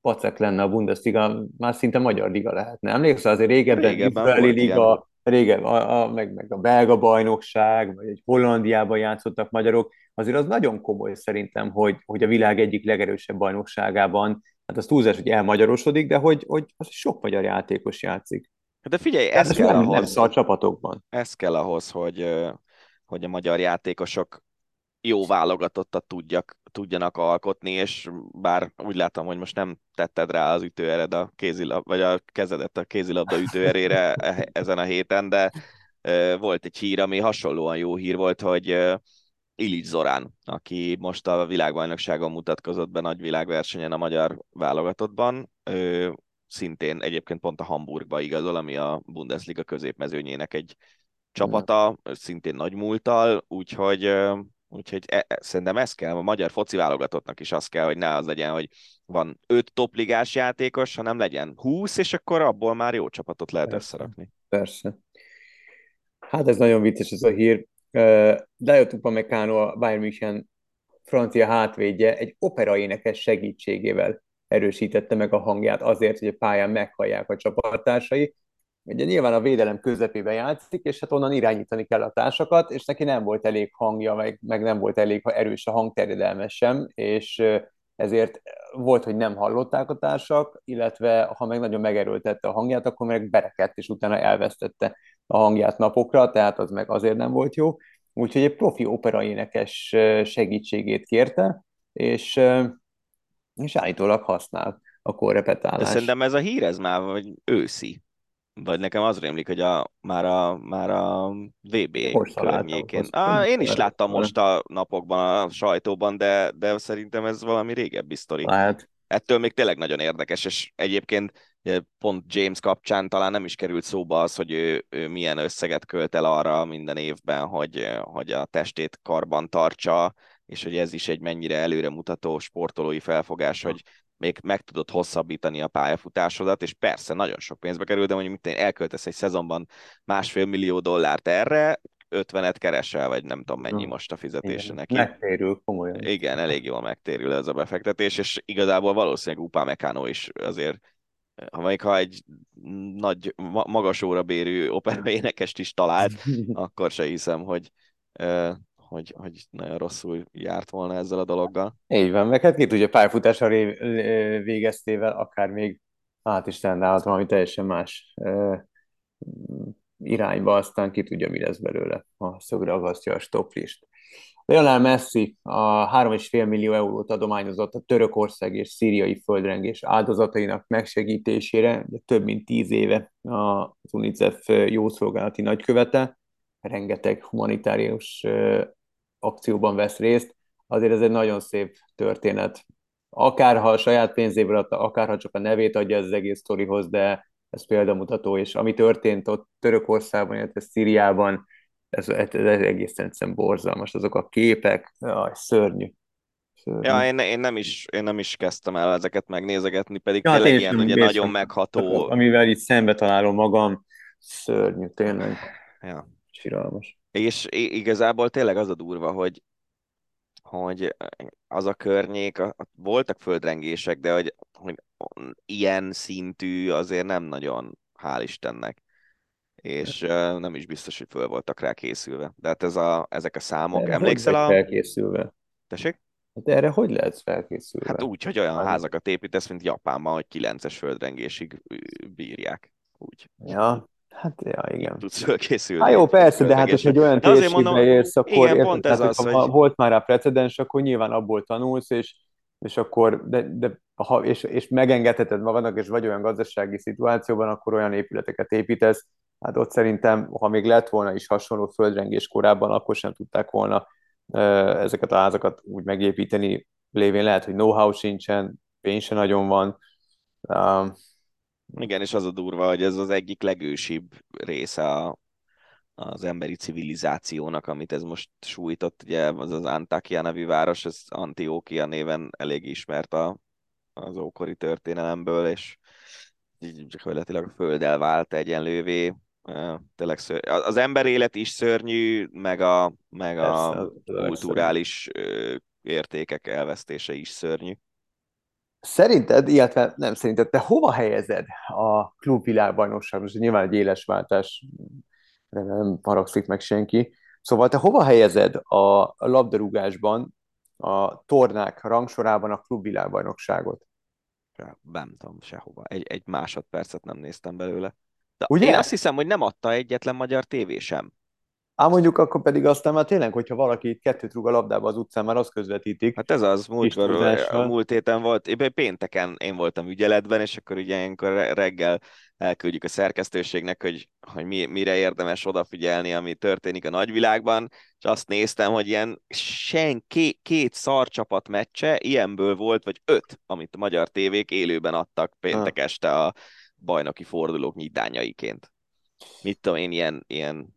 pacek lenne a Bundesliga, már szinte magyar liga lehetne. Emlékszel, azért régebben, régebben Izraeli liga, régebben, a, a, meg, meg a belga bajnokság, vagy egy Hollandiában játszottak magyarok, azért az nagyon komoly szerintem, hogy, hogy a világ egyik legerősebb bajnokságában, hát az túlzás, hogy elmagyarosodik, de hogy, hogy az sok magyar játékos játszik. De figyelj, ez, ez kell nem, ahhoz, nem a csapatokban. Ez kell ahhoz, hogy, hogy a magyar játékosok jó válogatottat tudjak, tudjanak alkotni, és bár úgy látom, hogy most nem tetted rá az ütőered a kézilab, vagy a kezedet a kézilabda ütőerére e, ezen a héten, de volt egy hír, ami hasonlóan jó hír volt, hogy Ilic Zorán, aki most a világbajnokságon mutatkozott be nagy világversenyen a magyar válogatottban, ő szintén egyébként pont a Hamburgba igazol, ami a Bundesliga középmezőnyének egy csapata, szintén nagy múltal, úgyhogy Úgyhogy e, e, szerintem ez kell, a magyar foci válogatottnak is az kell, hogy ne az legyen, hogy van öt topligás játékos, hanem legyen 20, és akkor abból már jó csapatot lehet persze, összerakni. Persze. Hát ez nagyon vicces ez a hír. Dajot Upamecano, a Bayern München francia hátvédje egy operaénekes segítségével erősítette meg a hangját azért, hogy a pályán meghallják a csapattársai, ugye nyilván a védelem közepébe játszik, és hát onnan irányítani kell a társakat, és neki nem volt elég hangja, meg, meg nem volt elég erős a hangterjedelme sem, és ezért volt, hogy nem hallották a társak, illetve ha meg nagyon megerőltette a hangját, akkor meg berekedt, és utána elvesztette a hangját napokra, tehát az meg azért nem volt jó. Úgyhogy egy profi operaénekes segítségét kérte, és, és állítólag használ a korrepetálás. De szerintem ez a hír, ez már vagy őszi. Vagy nekem az rémlik, hogy a, már, a, már a VB környékén. Ah, én is láttam most a napokban a sajtóban, de, de szerintem ez valami régebbi sztori. Lehet. Ettől még tényleg nagyon érdekes, és egyébként pont James kapcsán talán nem is került szóba az, hogy ő, ő milyen összeget költ el arra minden évben, hogy, hogy a testét karban tartsa, és hogy ez is egy mennyire előremutató sportolói felfogás, hogy még meg tudod hosszabbítani a pályafutásodat, és persze nagyon sok pénzbe kerül, de mondjuk mit elköltesz egy szezonban másfél millió dollárt erre, 50-et keresel, vagy nem tudom mennyi most a fizetése Igen, neki. Megtérül, komolyan. Igen, elég jól megtérül ez a befektetés, és igazából valószínűleg Upá Meccano is azért ha még ha egy nagy, magas órabérű opera énekest is talált, [LAUGHS] akkor se hiszem, hogy hogy, hogy nagyon rosszul járt volna ezzel a dologgal. Így van, meg hát ki tudja, pályafutása végeztével akár még át is tendálhat valami teljesen más irányba, aztán ki tudja, mi lesz belőle, ha szögre agasztja a stoplist. Lionel Messi a 3,5 millió eurót adományozott a törökország és szíriai földrengés áldozatainak megsegítésére, de több mint tíz éve az UNICEF jószolgálati nagykövete, rengeteg humanitárius akcióban vesz részt, azért ez egy nagyon szép történet. Akárha a saját pénzéből adta, akárha csak a nevét adja az egész sztorihoz, de ez példamutató, és ami történt ott Törökországban, illetve Szíriában, ez, ez, ez egészen egyszerűen borzalmas, azok a képek, jaj, szörnyű. szörnyű. Ja, én, én, nem is, én nem is kezdtem el ezeket megnézegetni, pedig ja, tényleg ilyen ugye nagyon megható. Amivel itt szembe találom magam, szörnyű, tényleg. Ja. Siralmas. És igazából tényleg az a durva, hogy hogy az a környék, voltak földrengések, de hogy, hogy ilyen szintű azért nem nagyon, hál' Istennek. És uh, nem is biztos, hogy föl voltak rá készülve. De hát ez a, ezek a számok, erre emlékszel a... felkészülve? Tessék? Hát erre hogy lehet felkészülve? Hát úgy, hogy olyan házakat építesz, mint Japánban, hogy 9-es földrengésig bírják. Úgy. Ja, Hát, ja, igen. Tudsz fölkészülni. Hát jó, persze, de hát, hogy egy olyan térségbe érsz, akkor igen, érted, pont ez hát, az, ha hogy... volt már rá precedens, akkor nyilván abból tanulsz, és, és akkor, de, de ha, és, és megengedheted magadnak, és vagy olyan gazdasági szituációban, akkor olyan épületeket építesz, hát ott szerintem, ha még lett volna is hasonló földrengés korábban, akkor sem tudták volna ezeket a házakat úgy megépíteni, lévén lehet, hogy know-how sincsen, pénz se nagyon van, igen, és az a durva, hogy ez az egyik legősibb része a, az emberi civilizációnak, amit ez most sújtott, ugye az az Antakya nevű város, ez Antiókia néven elég ismert a, az ókori történelemből, és így gyakorlatilag a földdel vált egyenlővé. Tényleg ször... Az ember élet is szörnyű, meg a, meg a kulturális értékek elvesztése is szörnyű. Szerinted, illetve nem szerinted, te hova helyezed a klubvilágbajnokság? Most nyilván egy éles váltás, nem haragszik meg senki. Szóval te hova helyezed a labdarúgásban, a tornák rangsorában a klubvilágbajnokságot? Nem tudom, sehova. Egy, egy másodpercet nem néztem belőle. De Ugye? Én azt hiszem, hogy nem adta egyetlen magyar tévé sem. Ám mondjuk akkor pedig aztán már tényleg, hogyha valaki itt kettőt rúg a labdába az utcán, már azt közvetítik. Hát ez az, múlt, a múlt héten volt, éppen pénteken én voltam ügyeletben, és akkor ugye ilyenkor reggel elküldjük a szerkesztőségnek, hogy, hogy mi, mire érdemes odafigyelni, ami történik a nagyvilágban, és azt néztem, hogy ilyen sen két, két szarcsapat meccse, ilyenből volt, vagy öt, amit a magyar tévék élőben adtak péntek este a bajnoki fordulók nyitányaiként. Mit tudom én, ilyen, ilyen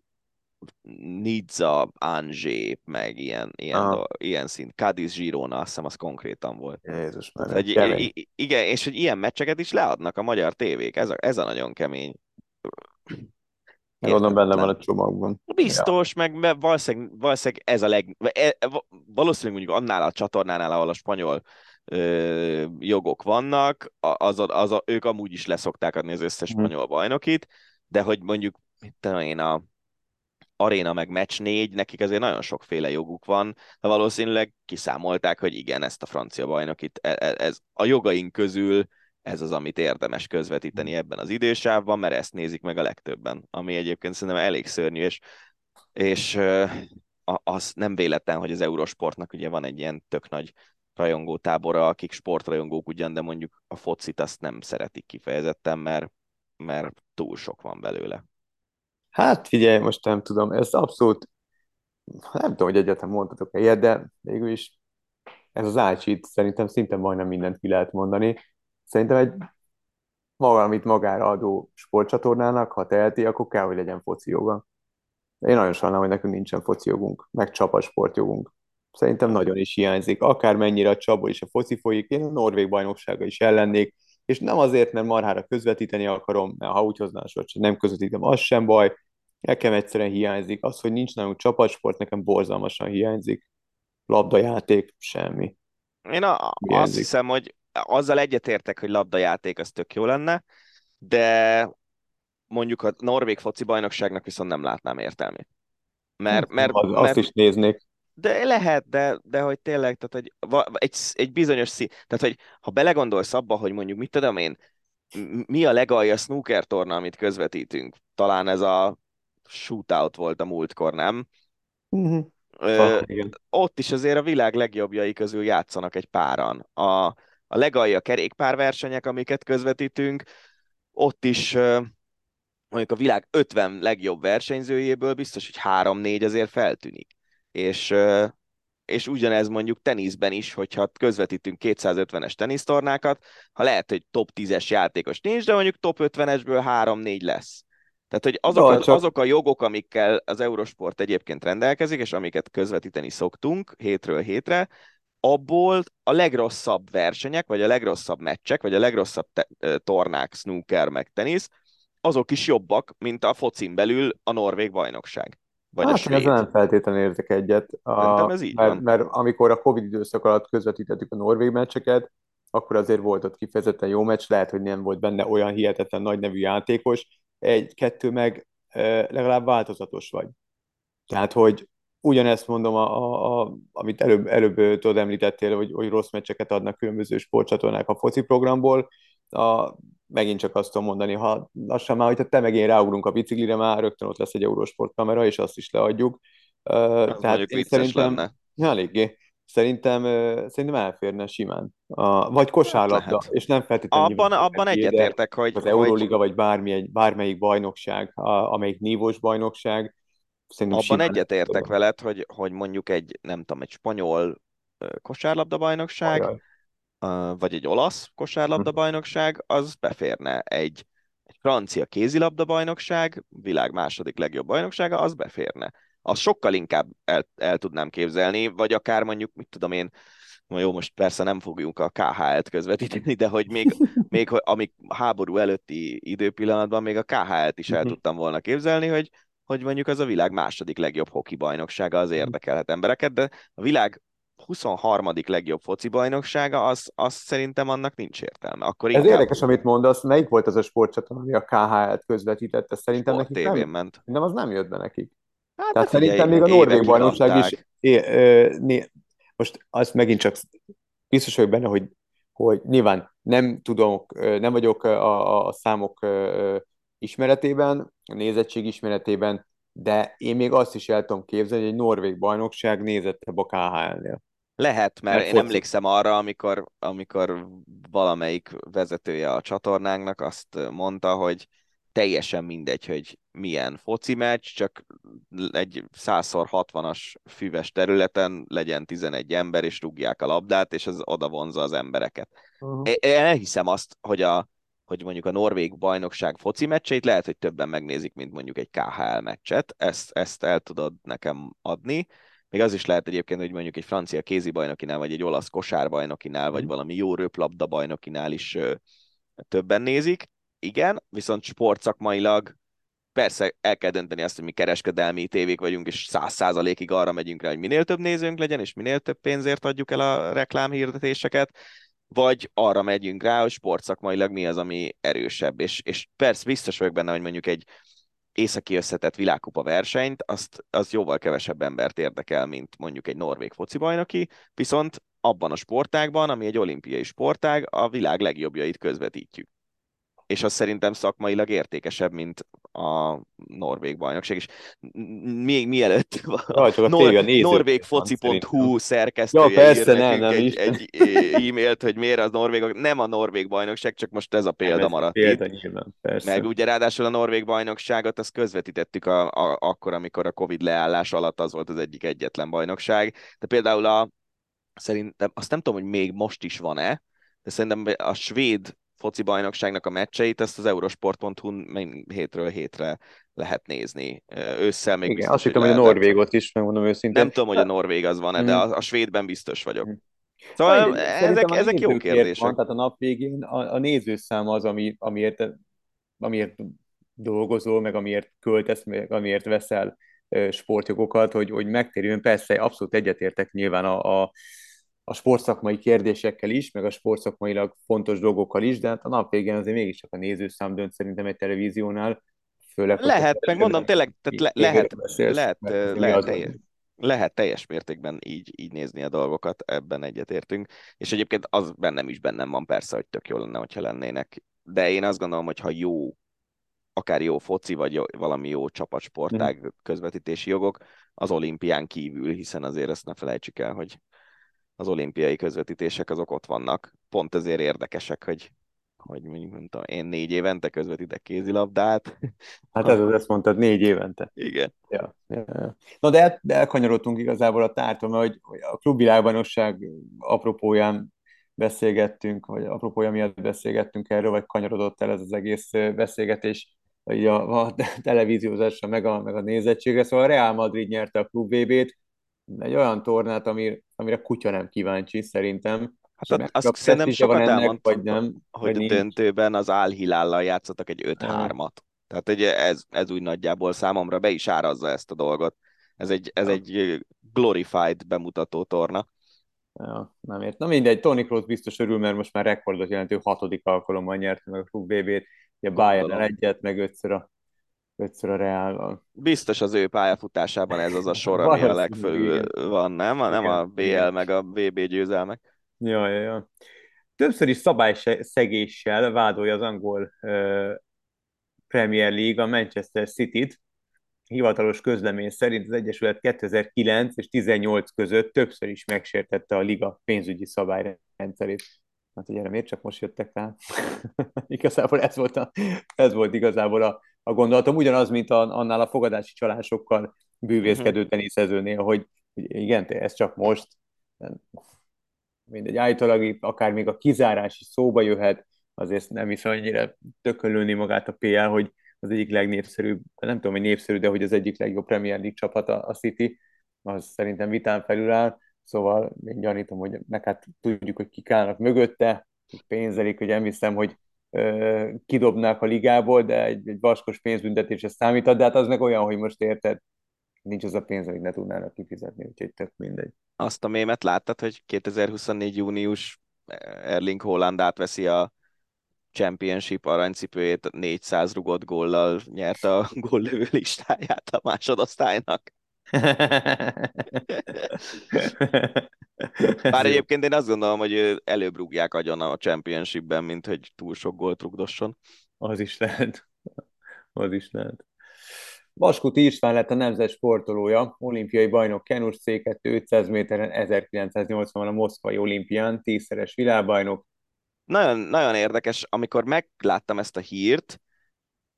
Nizza, Angé, meg ilyen, ilyen, ah. do, ilyen szint, Cadiz Girona, azt hiszem az konkrétan volt. Jézus már, egy, igen, és hogy ilyen meccseket is leadnak a magyar tévék, ez a, ez a nagyon kemény. Gondolom benne van a csomagban. Biztos, ja. meg valószínűleg, valószínűleg ez a leg... E, valószínűleg mondjuk annál a csatornánál, ahol a spanyol ö, jogok vannak, az, az, az, ők amúgy is leszokták adni az összes hmm. spanyol bajnokit, de hogy mondjuk, mit tudom én, a aréna meg meccs négy, nekik azért nagyon sokféle joguk van, de valószínűleg kiszámolták, hogy igen, ezt a francia bajnokit, ez, e, ez a jogaink közül ez az, amit érdemes közvetíteni ebben az idősávban, mert ezt nézik meg a legtöbben, ami egyébként szerintem elég szörnyű, és, és az nem véletlen, hogy az Eurosportnak ugye van egy ilyen tök nagy rajongó tábora, akik sportrajongók ugyan, de mondjuk a focit azt nem szeretik kifejezetten, mert, mert túl sok van belőle. Hát figyelj, most nem tudom, ez abszolút, nem tudom, hogy egyáltalán mondhatok-e ilyet, de végül is ez az ácsit szerintem szinte majdnem mindent ki lehet mondani. Szerintem egy maga, amit magára adó sportcsatornának, ha teheti, akkor kell, hogy legyen foci joga. Én nagyon sajnálom, hogy nekünk nincsen foci jogunk, meg csapasportjogunk. Szerintem nagyon is hiányzik. Akármennyire a csapból is a foci folyik, én a Norvég bajnoksága is ellennék, és nem azért, mert marhára közvetíteni akarom, mert ha úgy hozná a sort, nem közvetítem, az sem baj, nekem egyszerűen hiányzik. Az, hogy nincs nálunk csapatsport, nekem borzalmasan hiányzik. Labdajáték, semmi. Én a, azt hiszem, hogy azzal egyetértek, hogy labdajáték az tök jó lenne, de mondjuk a Norvég foci bajnokságnak viszont nem látnám értelmét. Mert, mert, az, mert, azt is néznék. De lehet, de, de hogy tényleg, tehát hogy egy, egy bizonyos szín, tehát hogy ha belegondolsz abba, hogy mondjuk mit tudom én, mi a legalja snooker torna, amit közvetítünk? Talán ez a shootout volt a múltkor, nem? Uh-huh. Ö, ah, ott is azért a világ legjobbjai közül játszanak egy páran. A, a legalja kerékpárversenyek, amiket közvetítünk, ott is mondjuk a világ 50 legjobb versenyzőjéből biztos, hogy 3-4 azért feltűnik. És, és ugyanez mondjuk teniszben is, hogyha közvetítünk 250-es tenisztornákat, ha lehet, hogy top 10-es játékos nincs, de mondjuk top 50-esből 3-4 lesz. Tehát, hogy azok, csak... azok a jogok, amikkel az Eurosport egyébként rendelkezik, és amiket közvetíteni szoktunk hétről hétre, abból a legrosszabb versenyek, vagy a legrosszabb meccsek, vagy a legrosszabb te- tornák, snooker, meg tenisz, azok is jobbak, mint a focin belül a norvég bajnokság. Vagy hát, a svéd. nem feltétlenül értek egyet. A, ez így mert, van. mert amikor a Covid időszak alatt közvetítettük a norvég meccseket, akkor azért volt ott kifejezetten jó meccs, lehet, hogy nem volt benne olyan hihetetlen nagy nevű játékos, egy-kettő meg legalább változatos vagy. Tehát, hogy ugyanezt mondom, a, a, a, amit előbb, előbb tudod említettél, hogy, hogy rossz meccseket adnak különböző sportcsatornák a foci programból, a, megint csak azt tudom mondani, ha lassan már, hogyha te meg én ráugrunk a biciklire, már rögtön ott lesz egy Eurosport kamera, és azt is leadjuk. Uh, Tehát én szerintem, lenne. eléggé. Szerintem, szerintem elférne simán. Uh, vagy kosárlabda, hát és nem feltétlenül. Abban, abban egyetértek, hogy... Az Euroliga, vagy bármi, egy, bármelyik bajnokság, a, amelyik nívós bajnokság, Szerintem Abban egyetértek veled, hogy, hogy mondjuk egy, nem tudom, egy spanyol kosárlabda bajnokság, Ajaj vagy egy olasz kosárlabda bajnokság, az beférne egy, egy francia kézilabda bajnokság, világ második legjobb bajnoksága, az beférne. Az sokkal inkább el, el tudnám képzelni, vagy akár mondjuk, mit tudom én, jó, most persze nem fogjuk a KHL-t közvetíteni, de hogy még, [LAUGHS] még amik háború előtti időpillanatban még a KHL-t is el mhm. tudtam volna képzelni, hogy, hogy mondjuk az a világ második legjobb hoki bajnoksága, az érdekelhet embereket, de a világ 23. legjobb foci bajnoksága, az, az szerintem annak nincs értelme. Akkor Ez érdekes, amit mondasz. Melyik volt az a sportcsatorna, ami a KHL-t közvetítette? Szerintem Sport nekik nem, ment. Nem, az nem jött be nekik. Hát, Tehát szerintem még a Norvég bajnokság is... É, ö, né, most azt megint csak biztos vagyok benne, hogy, hogy nyilván nem tudok, nem vagyok a, a számok ismeretében, a nézettség ismeretében, de én még azt is el tudom képzelni, hogy egy norvég bajnokság nézettebb a KHL-nél. Lehet, mert, mert én emlékszem arra, amikor, amikor valamelyik vezetője a csatornánknak azt mondta, hogy teljesen mindegy, hogy milyen foci meccs, csak egy 100x60-as füves területen legyen 11 ember, és rúgják a labdát, és ez oda vonza az embereket. Uh-huh. Én elhiszem azt, hogy, a, hogy mondjuk a Norvég bajnokság foci meccseit lehet, hogy többen megnézik, mint mondjuk egy KHL meccset, ezt, ezt el tudod nekem adni, még az is lehet egyébként, hogy mondjuk egy francia kézibajnokinál, vagy egy olasz kosárbajnokinál, vagy mhm. valami jó röplabda bajnokinál is ö, többen nézik. Igen, viszont sportszakmailag persze el kell dönteni azt, hogy mi kereskedelmi tévék vagyunk, és száz százalékig arra megyünk rá, hogy minél több nézőnk legyen, és minél több pénzért adjuk el a reklámhirdetéseket, vagy arra megyünk rá, hogy sportszakmailag mi az, ami erősebb. És, és persze biztos vagyok benne, hogy mondjuk egy északi összetett világkupa versenyt, azt, az jóval kevesebb embert érdekel, mint mondjuk egy norvég focibajnoki, viszont abban a sportágban, ami egy olimpiai sportág, a világ legjobbjait közvetítjük. És az szerintem szakmailag értékesebb, mint a norvég bajnokság. És még mielőtt a Nor- norvégfoci.hu szerkesztője ja, persze, nem, nem, egy, egy e-mailt, hogy miért az norvég, nem a norvég bajnokság, csak most ez a példa nem, maradt példa, itt. Nyilván, persze. Meg ugye ráadásul a norvég bajnokságot azt közvetítettük a, a, akkor, amikor a Covid leállás alatt az volt az egyik egyetlen bajnokság. De például a, szerintem, azt nem tudom, hogy még most is van-e, de szerintem a svéd foci bajnokságnak a meccseit, ezt az eurosport.hu-n hétről hétre lehet nézni. Ősszel még Igen, azt hittem, hogy a Norvégot is, megmondom őszintén. Nem tudom, hogy a Norvég az van-e, de a, a svédben biztos vagyok. Mm. Szóval Vagy, ezek, ezek jó kérdések. Van, tehát a nap végén a, a nézőszám az, ami, amiért, amiért dolgozol, meg amiért költesz, meg amiért veszel sportjogokat, hogy, hogy megtérjön. Persze, abszolút egyetértek nyilván a, a a sportszakmai kérdésekkel is, meg a sportszakmailag fontos dolgokkal is, de hát a nap végén azért mégiscsak a nézőszám dönt szerintem egy televíziónál, főleg... Lehet, meg mondom, tényleg, tehát le, lehet, beszélsz, lehet, lehet, lehet Lehet teljes mértékben így, így nézni a dolgokat, ebben egyetértünk. És egyébként az bennem is bennem van persze, hogy tök jó lenne, hogyha lennének. De én azt gondolom, hogy ha jó, akár jó foci, vagy jó, valami jó csapatsportág mm. közvetítési jogok, az olimpián kívül, hiszen azért ezt ne felejtsük el, hogy az olimpiai közvetítések azok ott vannak. Pont ezért érdekesek, hogy hogy mondjuk, nem tudom, én négy évente közvetítek kézilabdát. [LAUGHS] Hát ez az, ezt mondtad, négy évente. Igen. Ja, ja, ja. Na de, el, de elkanyarodtunk igazából a tártól, mert hogy a klubvilágbanosság apropóján beszélgettünk, vagy apropója miatt beszélgettünk erről, vagy kanyarodott el ez az egész beszélgetés így a, a [LAUGHS] televíziózásra, meg a, meg a nézettségre. Szóval a Real Madrid nyerte a klub VB-t, egy olyan tornát, amire, amire kutya nem kíváncsi, szerintem. Hát azt, azt szerintem sokat elmondtam, vagy nem, hogy a döntőben az Álhilállal játszottak egy 5-3-at. Tehát egy, ez, ez úgy nagyjából számomra be is árazza ezt a dolgot. Ez egy, ez ja. egy glorified bemutató torna. Ja, nem ért. Na mindegy, Tony Kroos biztos örül, mert most már rekordot jelentő hatodik alkalommal nyerte meg a klub BB-t. Ugye Bayern egyet, meg ötször a, ötször a Real-val. Biztos az ő pályafutásában ez az a sor, ami a legfölül van, nem? Nem a BL meg a BB győzelmek. Ja, ja, ja. Többször is szabályszegéssel vádolja az angol Premier League a Manchester City-t. Hivatalos közlemény szerint az Egyesület 2009 és 18 között többször is megsértette a liga pénzügyi szabályrendszerét. Hát, hogy erre miért csak most jöttek rá? [LAUGHS] igazából ez volt, a, ez volt igazából a, a gondolatom. Ugyanaz, mint a, annál a fogadási csalásokkal bűvészkedő mhm. teniszezőnél, hogy, hogy igen, ez csak most mindegy, állítólag akár még a kizárás is szóba jöhet, azért nem is annyira tökölőni magát a PL, hogy az egyik legnépszerűbb, nem tudom, hogy népszerű, de hogy az egyik legjobb Premier League csapat a, a City, az szerintem vitán felül áll, szóval én gyanítom, hogy meg hát tudjuk, hogy kik állnak mögötte, pénzelik, hogy nem hiszem, hogy kidobnák a ligából, de egy, egy vaskos pénzbüntetésre számít, de hát az meg olyan, hogy most érted, nincs az a pénz, amit ne tudnának kifizetni, úgyhogy tök mindegy. Azt a mémet láttad, hogy 2024. június Erling Holland átveszi a Championship aranycipőjét 400 rugott góllal nyerte a góllövő listáját a másodosztálynak. Bár egyébként én azt gondolom, hogy előbb rúgják agyon a Championshipben, mint hogy túl sok gólt rugdosson. Az is lehet. Az is lehet. Vaskuti István lett a nemzet sportolója, olimpiai bajnok kenus C2 500 méteren 1980-ban a Moszkvai olimpián, tízszeres világbajnok. Nagyon, nagyon érdekes, amikor megláttam ezt a hírt,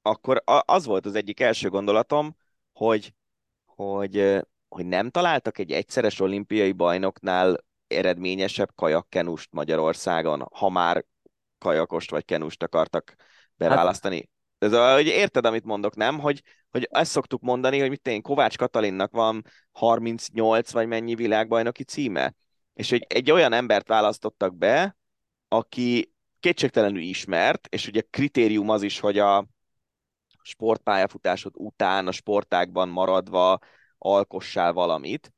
akkor az volt az egyik első gondolatom, hogy, hogy, hogy nem találtak egy egyszeres olimpiai bajnoknál eredményesebb kajakkenust Magyarországon, ha már kajakost vagy kenust akartak beválasztani. Hát, ez a, hogy érted, amit mondok, nem? Hogy, hogy ezt szoktuk mondani, hogy mit én, Kovács Katalinnak van 38 vagy mennyi világbajnoki címe, és hogy egy olyan embert választottak be, aki kétségtelenül ismert, és ugye kritérium az is, hogy a sportpályafutásod után, a sportákban maradva alkossál valamit,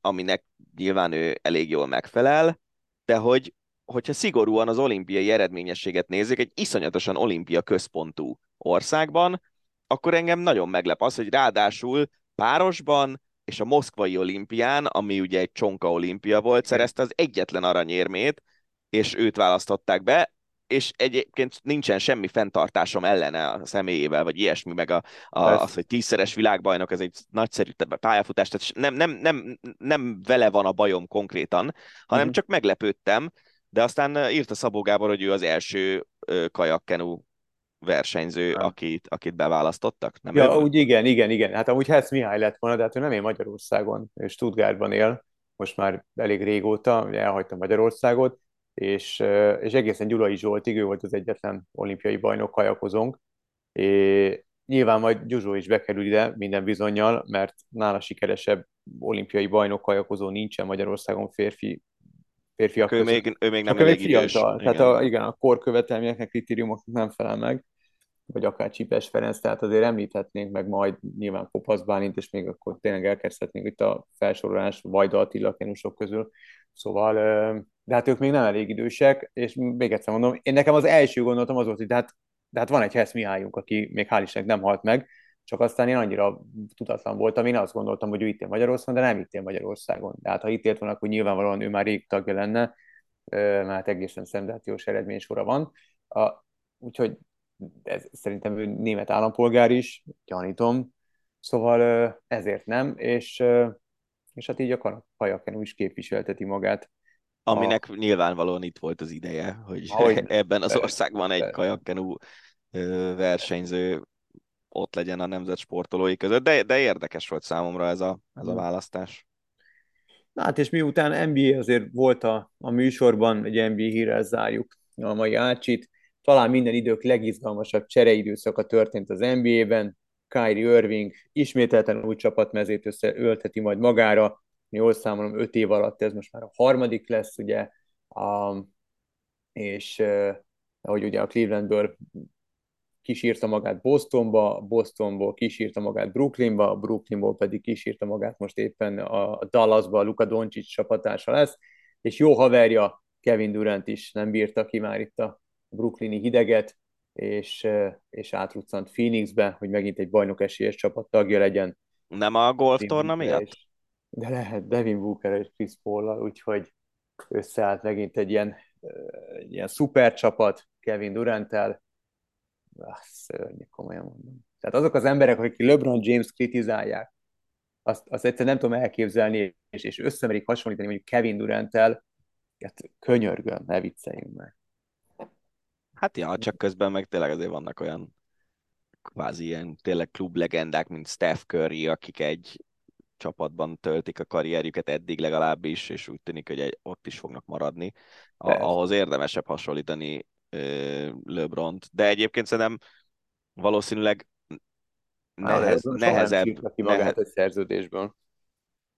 aminek nyilván ő elég jól megfelel, de hogy hogyha szigorúan az olimpiai eredményességet nézzük, egy iszonyatosan olimpia központú országban, akkor engem nagyon meglep az, hogy ráadásul párosban és a moszkvai olimpián, ami ugye egy csonka olimpia volt, szerezte az egyetlen aranyérmét, és őt választották be, és egyébként nincsen semmi fenntartásom ellene a személyével, vagy ilyesmi, meg a, a, az, hogy tízszeres világbajnok, ez egy nagyszerű pályafutás, tehát nem, nem, nem, nem vele van a bajom konkrétan, hanem mm. csak meglepődtem, de aztán írta Szabó Gábor, hogy ő az első kajakkenu versenyző, akit, akit beválasztottak? Nem ja, ő? úgy igen, igen, igen. Hát amúgy Hesz Mihály lett volna, de hát ő nem él Magyarországon, és Stuttgartban él, most már elég régóta, elhagyta Magyarországot, és, és egészen Gyulai Zsoltig, ő volt az egyetlen olimpiai bajnok kajakozónk, és nyilván majd Gyuzsó is bekerül ide minden bizonyal, mert nála sikeresebb olimpiai bajnok kajakozó nincsen Magyarországon férfi férfiak ő még, ő még nem elég idős. Fiatal. Igen. Tehát a, igen, a korkövetelményeknek, kritériumoknak nem felel meg, vagy akár Csipes Ferenc, tehát azért említhetnénk meg majd nyilván Kopasz Bálint, és még akkor tényleg elkezdhetnénk itt a felsorolás Vajda Attila kenusok közül. Szóval, de hát ők még nem elég idősek, és még egyszer mondom, én nekem az első gondolatom az volt, hogy de hát, de hát van egy Hesz Mihályunk, aki még hál' Istennek nem halt meg, csak aztán én annyira tudatlan voltam, én azt gondoltam, hogy ő itt él Magyarországon, de nem itt él Magyarországon. Tehát ha itt élt volna, akkor nyilvánvalóan ő már rég tagja lenne, mert egészen szenzációs eredménysora van. A, úgyhogy ez, szerintem ő német állampolgár is, gyanítom, szóval ezért nem, és, és hát így a Kajaken is képviselteti magát. Aminek a... nyilvánvalóan itt volt az ideje, hogy Ahogy [LAUGHS] ebben az országban egy kajakkenú versenyző ott legyen a nemzet sportolói között, de, de érdekes volt számomra ez a, ez a választás. Na hát és miután NBA azért volt a, a műsorban, egy NBA hírrel zárjuk a mai ácsit, talán minden idők legizgalmasabb csereidőszaka történt az NBA-ben, Kyrie Irving ismételten új csapatmezét összeölteti majd magára, jól számolom, öt év alatt ez most már a harmadik lesz, ugye, um, és uh, ahogy ugye a Clevelandből kisírta magát Bostonba, Bostonból kisírta magát Brooklynba, Brooklynból pedig kisírta magát most éppen a Dallasba, a Luka Doncic csapatársa lesz, és jó haverja Kevin Durant is nem bírta ki már itt a brooklyni hideget, és, és átruccant Phoenixbe, hogy megint egy bajnok esélyes csapat tagja legyen. Nem a golf torna miatt? De lehet, Devin Booker és Chris paul úgyhogy összeállt megint egy ilyen, egy ilyen szuper csapat Kevin Durant-tel, ah, szörnyű, komolyan mondom. Tehát azok az emberek, akik LeBron James kritizálják, azt, azt egyszerűen nem tudom elképzelni, és, és összemerik hasonlítani mondjuk Kevin Durant-tel, hát könyörgöm, ne vicceljünk meg. Hát ja, csak közben meg tényleg azért vannak olyan kvázi ilyen tényleg klub legendák, mint Steph Curry, akik egy csapatban töltik a karrierjüket eddig legalábbis, és úgy tűnik, hogy egy, ott is fognak maradni. A, ahhoz érdemesebb hasonlítani LeBron-t, de egyébként szerintem valószínűleg nehez, Na, nehezebb. Ki magát nehe... egy szerződésből.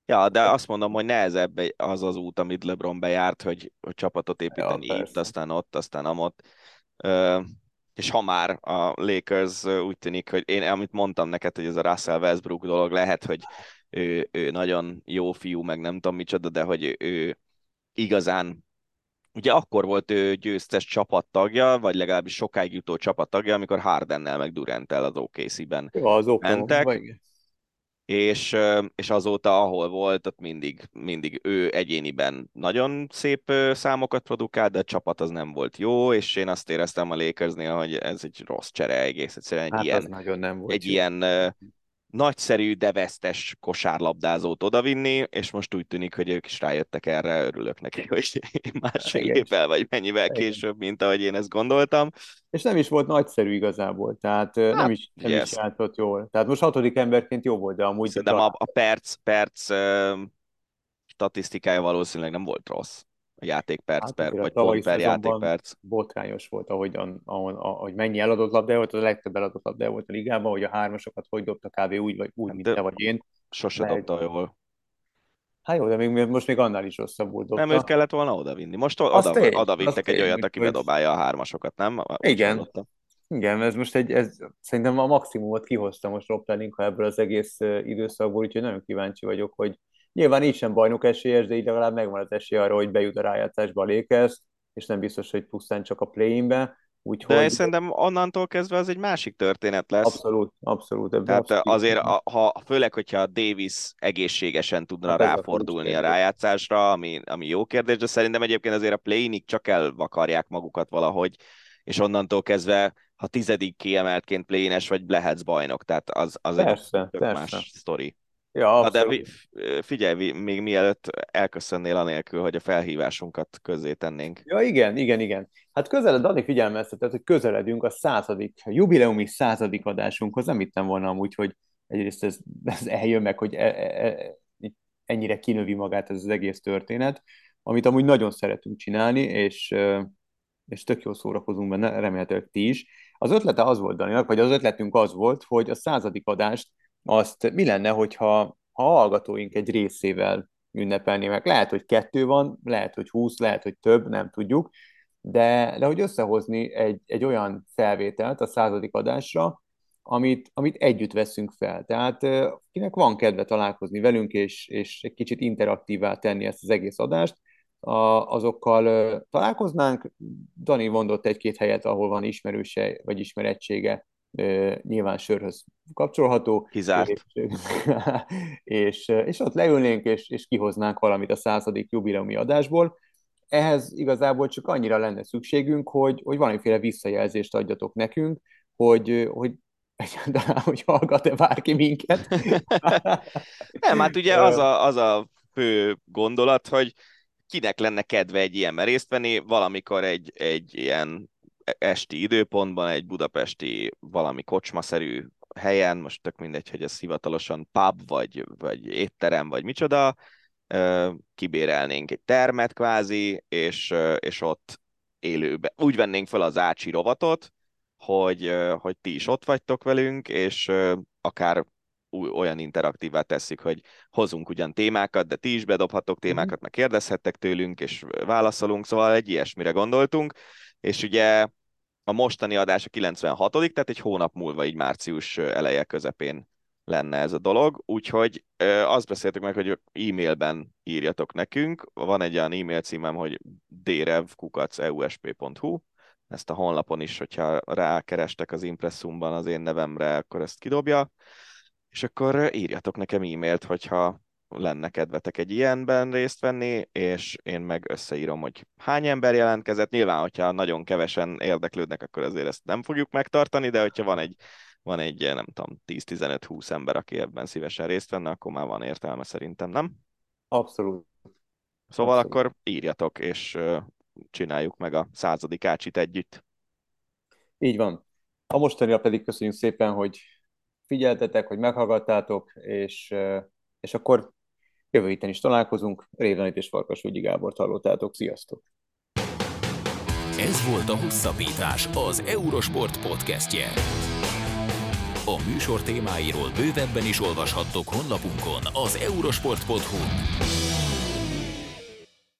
Ja, de azt mondom, hogy nehezebb az az út, amit LeBron bejárt, hogy, hogy csapatot építeni ja, itt, aztán ott, aztán amott. Uh, és ha már a Lakers úgy tűnik, hogy én, amit mondtam neked, hogy ez a Russell Westbrook dolog lehet, hogy ő, ő nagyon jó fiú, meg nem tudom micsoda, de hogy ő, igazán ugye akkor volt ő győztes csapattagja, vagy legalábbis sokáig jutó csapattagja, amikor Hardennel meg Durantel az OKC-ben Jó, az mentek. És, és azóta, ahol volt, ott mindig, mindig ő egyéniben nagyon szép számokat produkált, de a csapat az nem volt jó, és én azt éreztem a Lakersnél, hogy ez egy rossz csere egész egyszerűen. Egy hát ilyen, nagyon nem volt egy jó. ilyen nagyszerű, de vesztes kosárlabdázót odavinni, és most úgy tűnik, hogy ők is rájöttek erre, örülök neki, hogy másfél évvel vagy mennyivel Igen. később, mint ahogy én ezt gondoltam. És nem is volt nagyszerű igazából, tehát hát, nem, is, nem yes. is játszott jól. Tehát most hatodik emberként jó volt, de amúgy... Szerintem a, a perc, perc statisztikája valószínűleg nem volt rossz játékperc, hát, per, vagy pont per játékperc. Botrányos volt, ahogyan, ahol, ahogy mennyi eladott labda volt, a legtöbb eladott labda volt a ligában, hogy a hármasokat hogy dobta kb. úgy, vagy úgy, hát, mint te vagy én. Sose Lehet... dobta jól. Hát jó, de még, most még annál is rosszabbul dobta. Nem őt kellett volna odavinni. Most oda, oda, oda vittek egy olyat, aki hogy... bedobálja a hármasokat, nem? Igen. Igen, ez most egy, ez, szerintem a maximumot kihozta most Rob Pelinka ebből az egész időszakból, úgyhogy nagyon kíváncsi vagyok, hogy Nyilván így sem bajnok esélyes, de így legalább megvan az esély arra, hogy bejut a rájátszásba a Lakers, és nem biztos, hogy pusztán csak a play-inbe. Úgyhogy... De szerintem onnantól kezdve az egy másik történet lesz. Abszolút, abszolút. Tehát abszolút. azért, a, ha, főleg, hogyha Davis egészségesen tudna hát ráfordulni a rájátszásra, ami, ami jó kérdés, de szerintem egyébként azért a play csak elvakarják magukat valahogy, és onnantól kezdve, ha tizedik kiemeltként play vagy lehetsz bajnok, tehát az, az persze, egy persze. más sztori. Ja, Na de figyelj, még mielőtt elköszönnél anélkül, hogy a felhívásunkat közzé tennénk. Ja, igen, igen, igen. Hát közeled, Dani figyelmeztetett, hogy közeledünk a századik, a jubileumi századik adásunkhoz. Nem hittem volna amúgy, hogy egyrészt ez, [LAUGHS] ez eljön meg, hogy e, e, e, ennyire kinövi magát ez az egész történet, amit amúgy nagyon szeretünk csinálni, és, és tök jól szórakozunk benne, remélhetőleg ti is. Az ötlete az volt, Daninak, vagy az ötletünk az volt, hogy a századik adást azt mi lenne, hogyha ha a hallgatóink egy részével ünnepelnének. Lehet, hogy kettő van, lehet, hogy húsz, lehet, hogy több, nem tudjuk, de, de hogy összehozni egy, egy olyan felvételt a századik adásra, amit, amit együtt veszünk fel. Tehát kinek van kedve találkozni velünk, és, és egy kicsit interaktívá tenni ezt az egész adást, a, azokkal találkoznánk. Dani mondott egy-két helyet, ahol van ismerőse vagy ismerettsége nyilván sörhöz kapcsolható. Kizárt. És, [LAUGHS] és, és ott leülnénk, és, és kihoznánk valamit a századik jubileumi adásból. Ehhez igazából csak annyira lenne szükségünk, hogy, hogy valamiféle visszajelzést adjatok nekünk, hogy, hogy egyáltalán, [LAUGHS] hogy hallgat-e bárki minket. [LAUGHS] Nem, hát ugye az a, az a fő gondolat, hogy kinek lenne kedve egy ilyenben részt venni, valamikor egy, egy ilyen esti időpontban, egy budapesti valami kocsmaszerű helyen, most tök mindegy, hogy ez hivatalosan pub, vagy, vagy étterem, vagy micsoda, kibérelnénk egy termet kvázi, és, és ott élőbe. Úgy vennénk fel az Ácsi rovatot, hogy, hogy ti is ott vagytok velünk, és akár olyan interaktívá teszik, hogy hozunk ugyan témákat, de ti is bedobhatok mhm. témákat, meg kérdezhettek tőlünk, és válaszolunk, szóval egy ilyesmire gondoltunk, és ugye a mostani adás a 96 tehát egy hónap múlva, így március eleje közepén lenne ez a dolog, úgyhogy azt beszéltük meg, hogy e-mailben írjatok nekünk, van egy olyan e-mail címem, hogy drevkukac.eusp.hu, ezt a honlapon is, hogyha rákerestek az impresszumban az én nevemre, akkor ezt kidobja, és akkor írjatok nekem e-mailt, hogyha lenne kedvetek egy ilyenben részt venni, és én meg összeírom, hogy hány ember jelentkezett. Nyilván, hogyha nagyon kevesen érdeklődnek, akkor azért ezt nem fogjuk megtartani, de hogyha van egy, van egy nem tudom, 10-15-20 ember, aki ebben szívesen részt venne, akkor már van értelme szerintem, nem? Abszolút. Szóval Abszolút. akkor írjatok, és csináljuk meg a századik ácsit együtt. Így van. A mostanira pedig köszönjük szépen, hogy figyeltetek, hogy meghallgattátok, és, és akkor jövő héten is találkozunk. Révenit és Farkas Ügyi Gábort hallottátok. Sziasztok! Ez volt a Hosszabbítás, az Eurosport podcastje. A műsor témáiról bővebben is olvashattok honlapunkon az eurosport.hu.